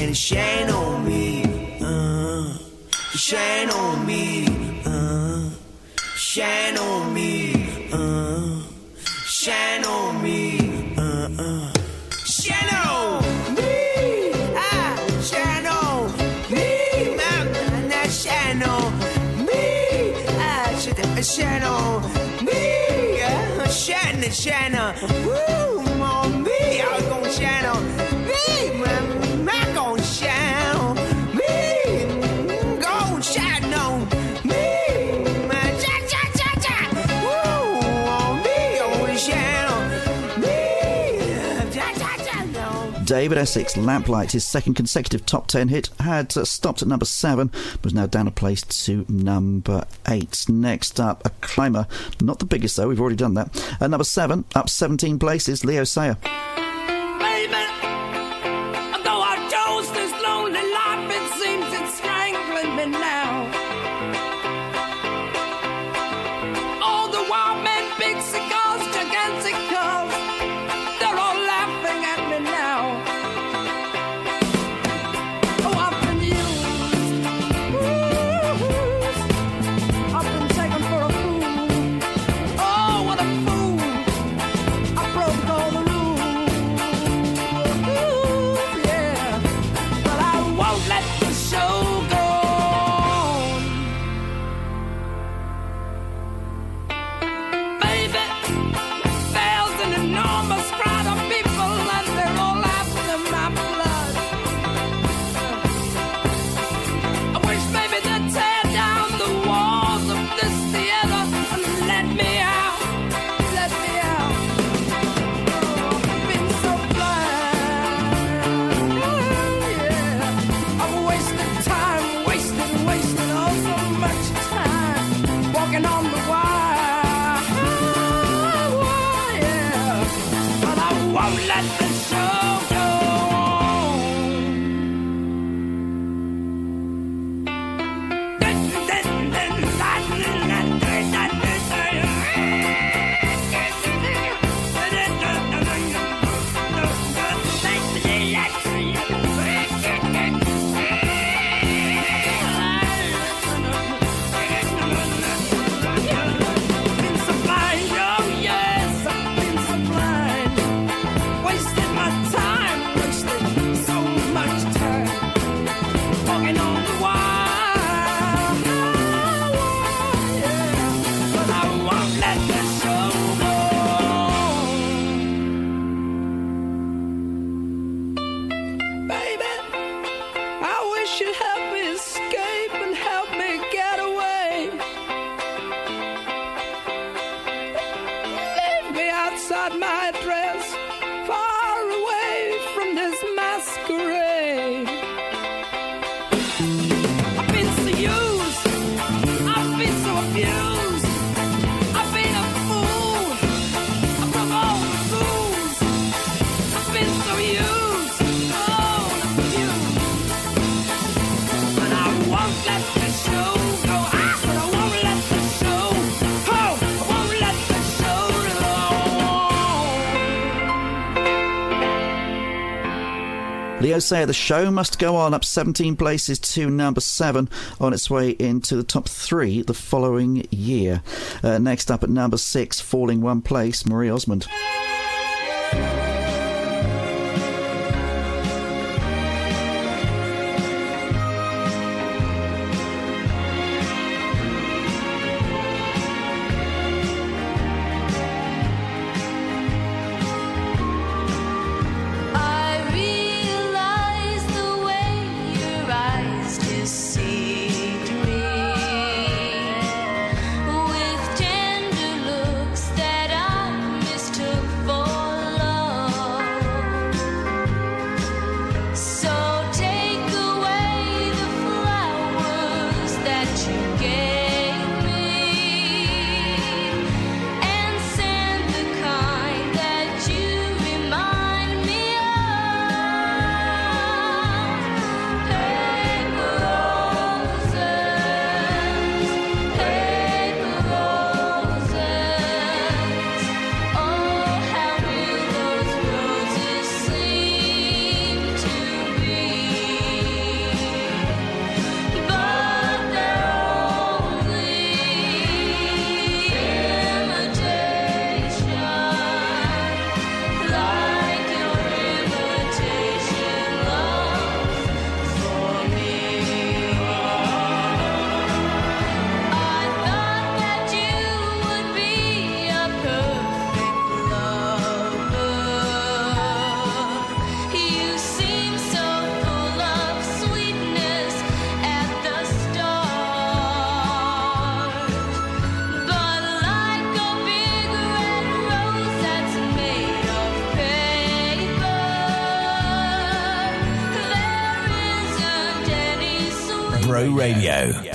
Speaker 6: And it shine on me. Uh, it shine on me. Uh, shine on me. Uh, shine on me. Uh, uh. Shine on me. Ah, shine on me. Man, that shine on me. Ah, shine on me. Shine, shine
Speaker 12: David Essex, Lamplight, his second consecutive top 10 hit, had uh, stopped at number 7, was now down a place to number 8. Next up, a climber, not the biggest though, we've already done that. At number 7, up 17 places, Leo Sayer.
Speaker 16: Sayer, the show must go on, up 17 places to number seven, on its way into the top three the following year. Uh, next up at number six, falling one place, Marie Osmond.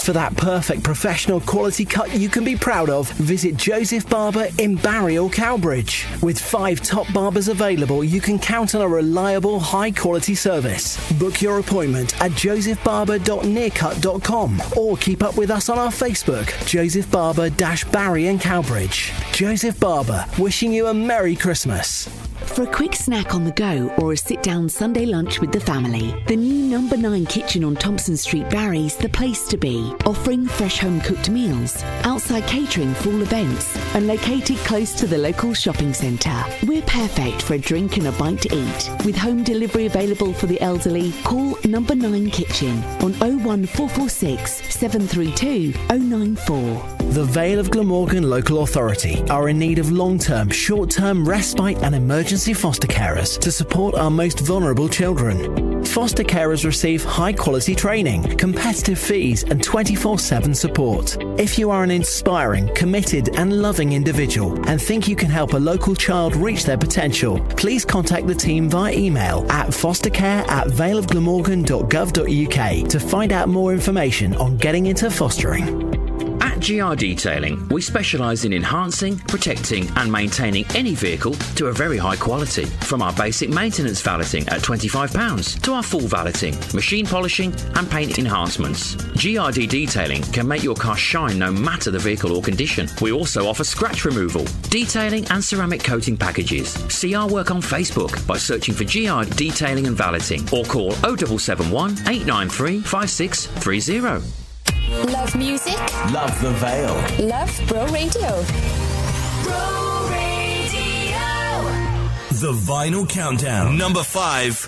Speaker 31: For that perfect
Speaker 32: professional quality cut you can be proud of, visit Joseph Barber in Barry or Cowbridge. With five top barbers available, you can count on a reliable, high quality service. Book your appointment at josephbarber.nearcut.com or keep up with us on our Facebook, Joseph Barber Barry and Cowbridge. Joseph Barber, wishing you a Merry Christmas.
Speaker 15: For a quick snack on the go or a sit down Sunday lunch with the family, the new number 9 kitchen on Thompson Street, Barry's the place to be. Offering fresh home cooked meals, outside catering for all events, and located close to the local shopping centre. We're perfect for a drink and a bite to eat. With home delivery available for the elderly, call number 9 kitchen on 01446 732 094.
Speaker 32: The Vale of Glamorgan Local Authority are in need of long term, short term respite and emergency foster carers to support our most vulnerable children. Foster carers receive high quality training, competitive fees, and 24 7 support. If you are an inspiring, committed, and loving individual and think you can help a local child reach their potential, please contact the team via email at fostercare at valeofglamorgan.gov.uk to find out more information on getting into fostering.
Speaker 33: GR Detailing, we specialise in enhancing, protecting, and maintaining any vehicle to a very high quality. From our basic maintenance valeting at £25 to our full valeting, machine polishing, and paint enhancements. GRD Detailing can make your car shine no matter the vehicle or condition. We also offer scratch removal, detailing, and ceramic coating packages. See our work on Facebook by searching for GR Detailing and Valeting or call 0771 893 5630.
Speaker 34: Love music?
Speaker 5: Love the Vale.
Speaker 34: Love Bro Radio.
Speaker 31: Bro Radio.
Speaker 17: The Vinyl Countdown. Number five.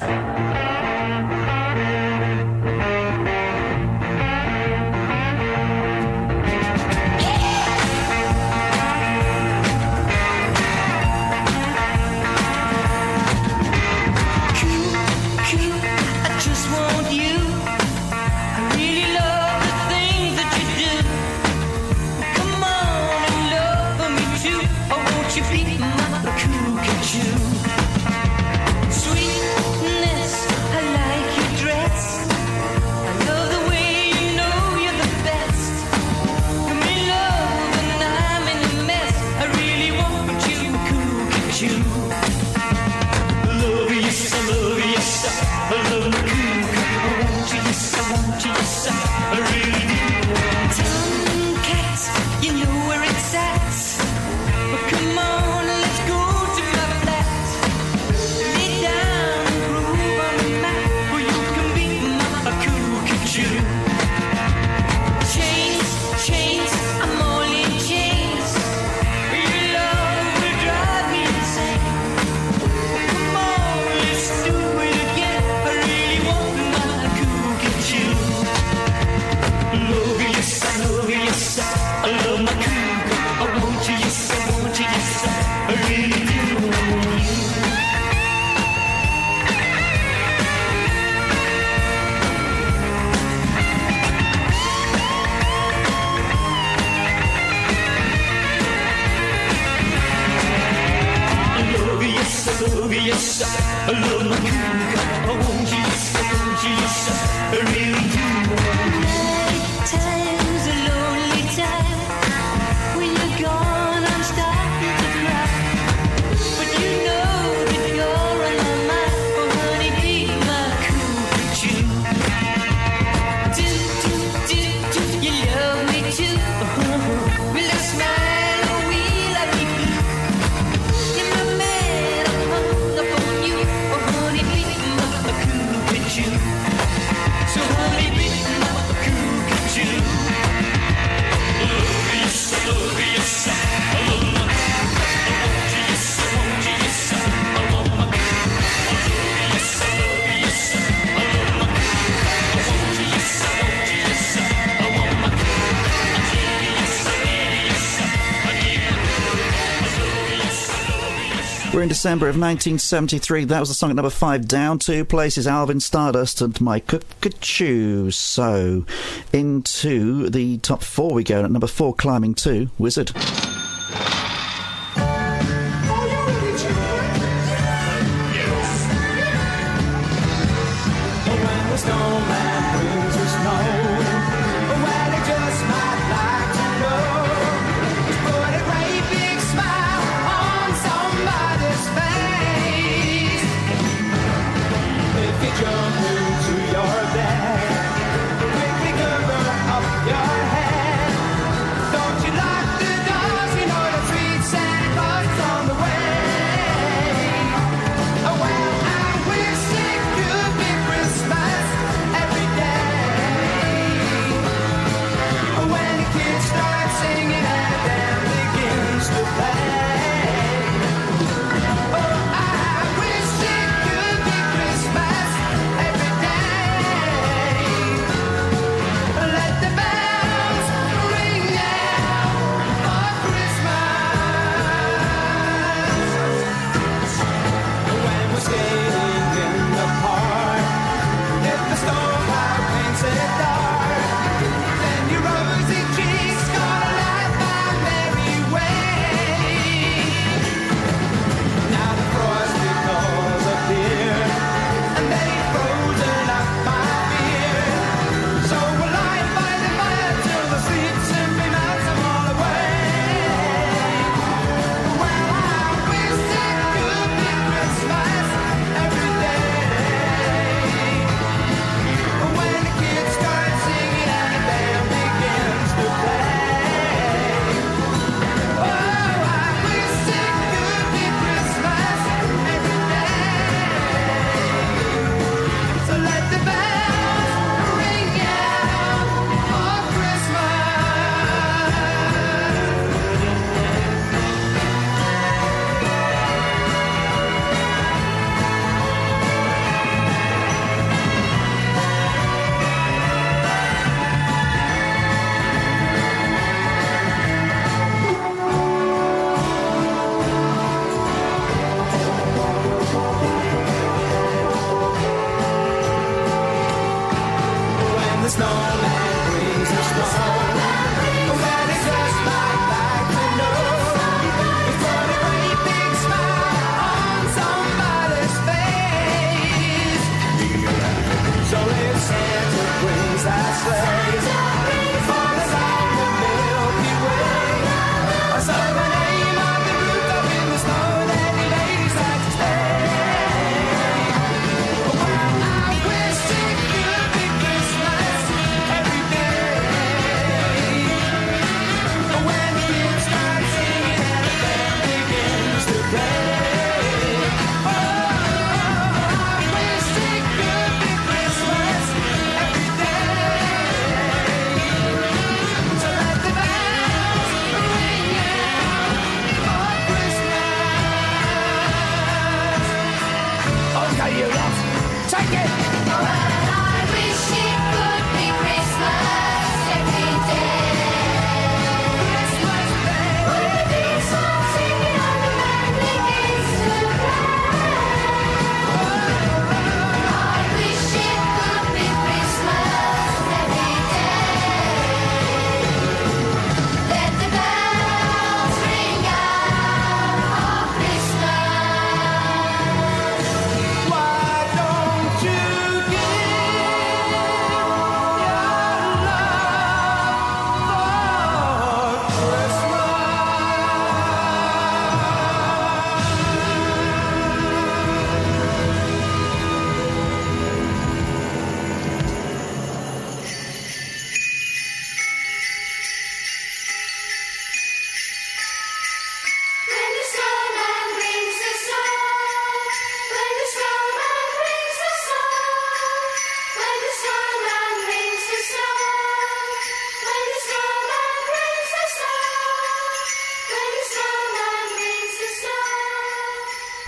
Speaker 6: December of 1973. That was the song at number five, down two places. Alvin Stardust and my coo ca choo. So into the top four we go. At number four, climbing two,
Speaker 12: Wizzard.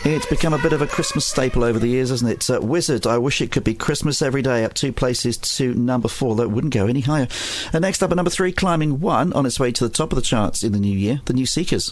Speaker 6: It's become a bit of a Christmas staple over the years, isn't it? Uh, Wizzard, I wish it could be Christmas every day, up two places to number four. That wouldn't go any higher. And next up at number three, climbing one on its way to the top of the charts in the new year, the new Seekers.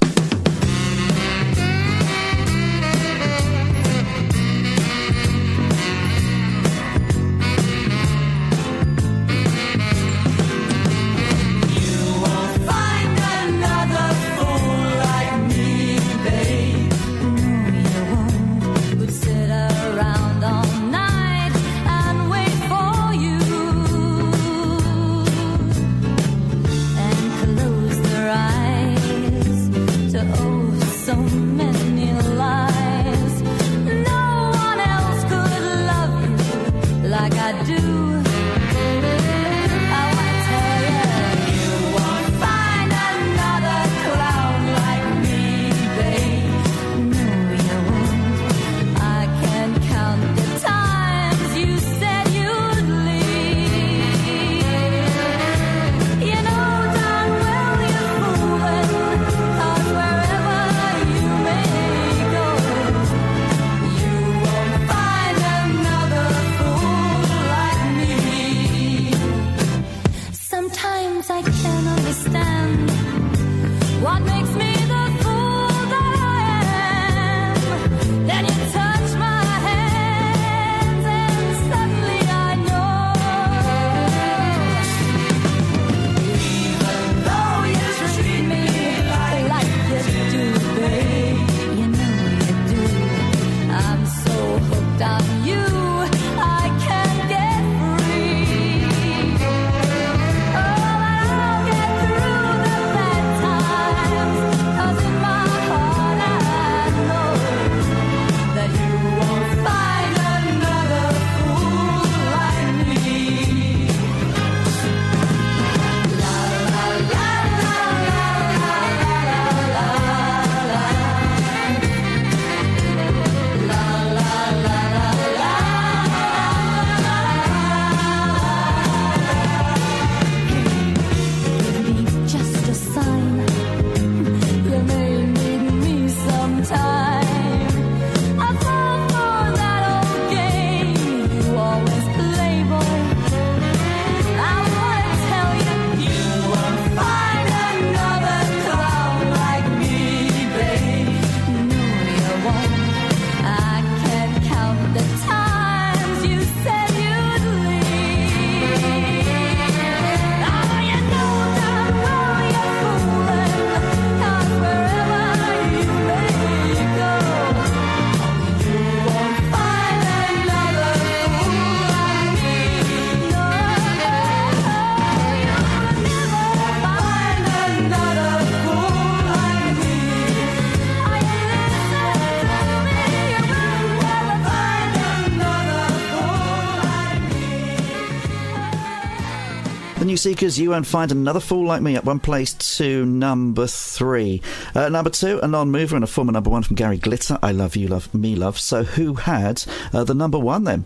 Speaker 6: Seekers, you won't find another fool like me at one place to number three. Uh, number two, a non mover and a former number one from Gary Glitter. I love you, love me, love. So who had uh, the number one then?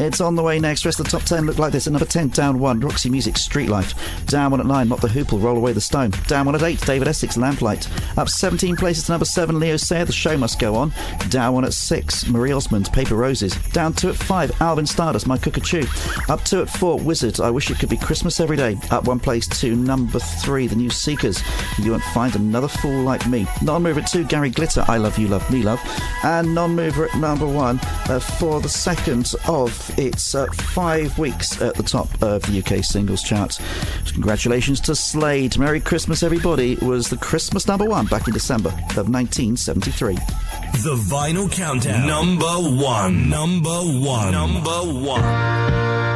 Speaker 6: It's on the way next. Rest of the top 10 look like this. At number 10, down 1, Roxy Music, Street Life. Down 1 at 9, Mott the Hoople, Roll Away the Stone. Down 1 at 8, David Essex, Lamplight. Up 17 places to number 7, Leo Sayer, The Show Must Go On. Down 1 at 6, Marie Osmond, Paper Roses. Down 2 at 5, Alvin Stardust, My Coo Ca Choo. Up 2 at 4, Wizzard, I Wish It Could Be Christmas Every Day. Up 1 place to number 3, The New Seekers. You won't find another fool like me. Non mover at 2, Gary Glitter, I Love You, Love Me, Love. And non mover at number 1 uh, for the second of its uh, five weeks at the top of the UK singles chart. Congratulations to Slade. Merry Christmas, everybody. It was the Christmas number one back in December of 1973.
Speaker 16: The Vinyl Countdown. Number one. Number one. Number one.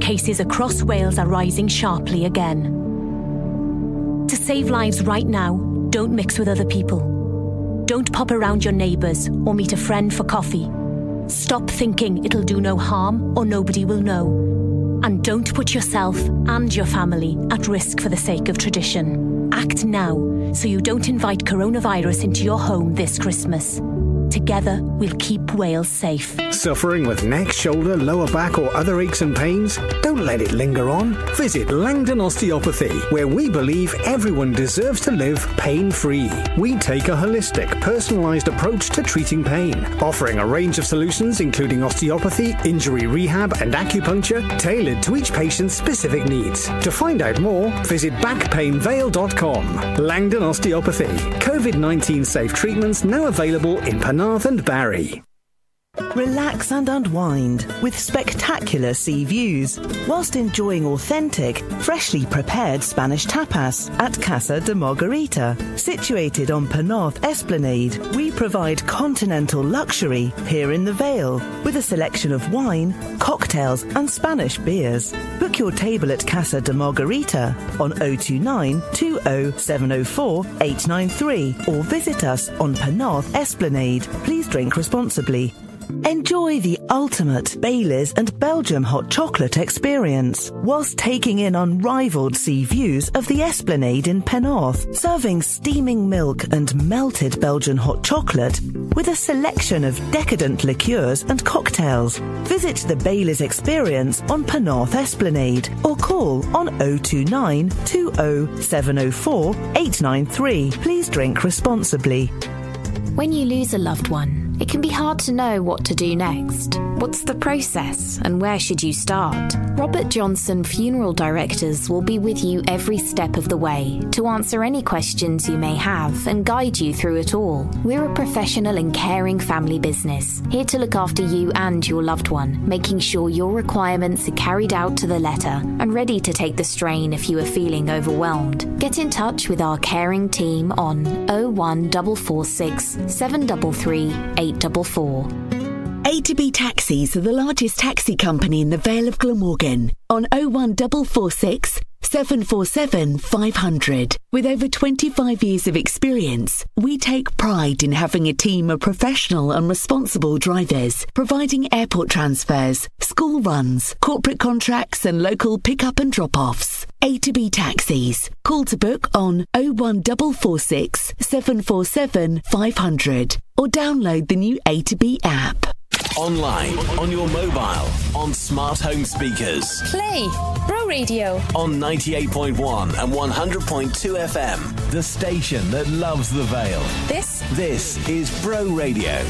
Speaker 29: Cases across Wales are rising sharply again. To save lives right now, don't mix with other people. Don't pop around your neighbours or meet a friend for coffee. Stop thinking it'll do no harm or nobody will know. And don't put yourself and your family at risk for the sake of tradition. Act now so you don't invite coronavirus into your home this Christmas. Together, we'll keep Wales safe.
Speaker 35: Suffering with neck, shoulder, lower back, or other aches and pains? Don't let it linger on. Visit Langdon Osteopathy, where we believe everyone deserves to live pain free. We take a holistic, personalised approach to treating pain, offering a range of solutions including osteopathy, injury rehab, and acupuncture tailored to each patient's specific needs. To find out more, visit backpainvale.com. Langdon Osteopathy. COVID 19 safe treatments now available in Penarth and Barry.
Speaker 36: Relax and unwind with spectacular sea views whilst enjoying authentic, freshly prepared Spanish tapas at Casa de Margarita. Situated on Penarth Esplanade, we provide continental luxury here in the Vale with a selection of wine, cocktails, and Spanish beers. Book your table at Casa de Margarita on 029 20704 893 or visit us on Penarth Esplanade. Please drink responsibly. Enjoy the ultimate Baileys and Belgium hot chocolate experience whilst taking in unrivaled sea views of the Esplanade in Penarth, serving steaming milk and melted Belgian hot chocolate with a selection of decadent liqueurs and cocktails. Visit the Baileys experience on Penarth Esplanade or call on 029 20704 893. Please drink responsibly.
Speaker 4: When you lose a loved one, it can be hard to know what to do next. What's the process and where should you start? Robert Johnson Funeral Directors will be with you every step of the way to answer any questions you may have and guide you through it all. We're a professional and caring family business, here to look after you and your loved one, making sure your requirements are carried out to the letter and ready to take the strain if you are feeling overwhelmed. Get in touch with our caring team on 01446 733 844.
Speaker 15: A to B Taxis are the largest taxi company in the Vale of Glamorgan on 01446 747 500. With over 25 years of experience, we take pride in having a team of professional and responsible drivers, providing airport transfers, school runs, corporate contracts, and local pick-up and drop-offs. A to B Taxis. Call to book on 01446 747 500 or download the new A to B app.
Speaker 5: Online, on your mobile, on smart home speakers,
Speaker 37: Play Bro Radio.
Speaker 5: on 98.1 and 100.2 FM. The station that loves the Vale.
Speaker 37: This
Speaker 5: This is Bro Radio.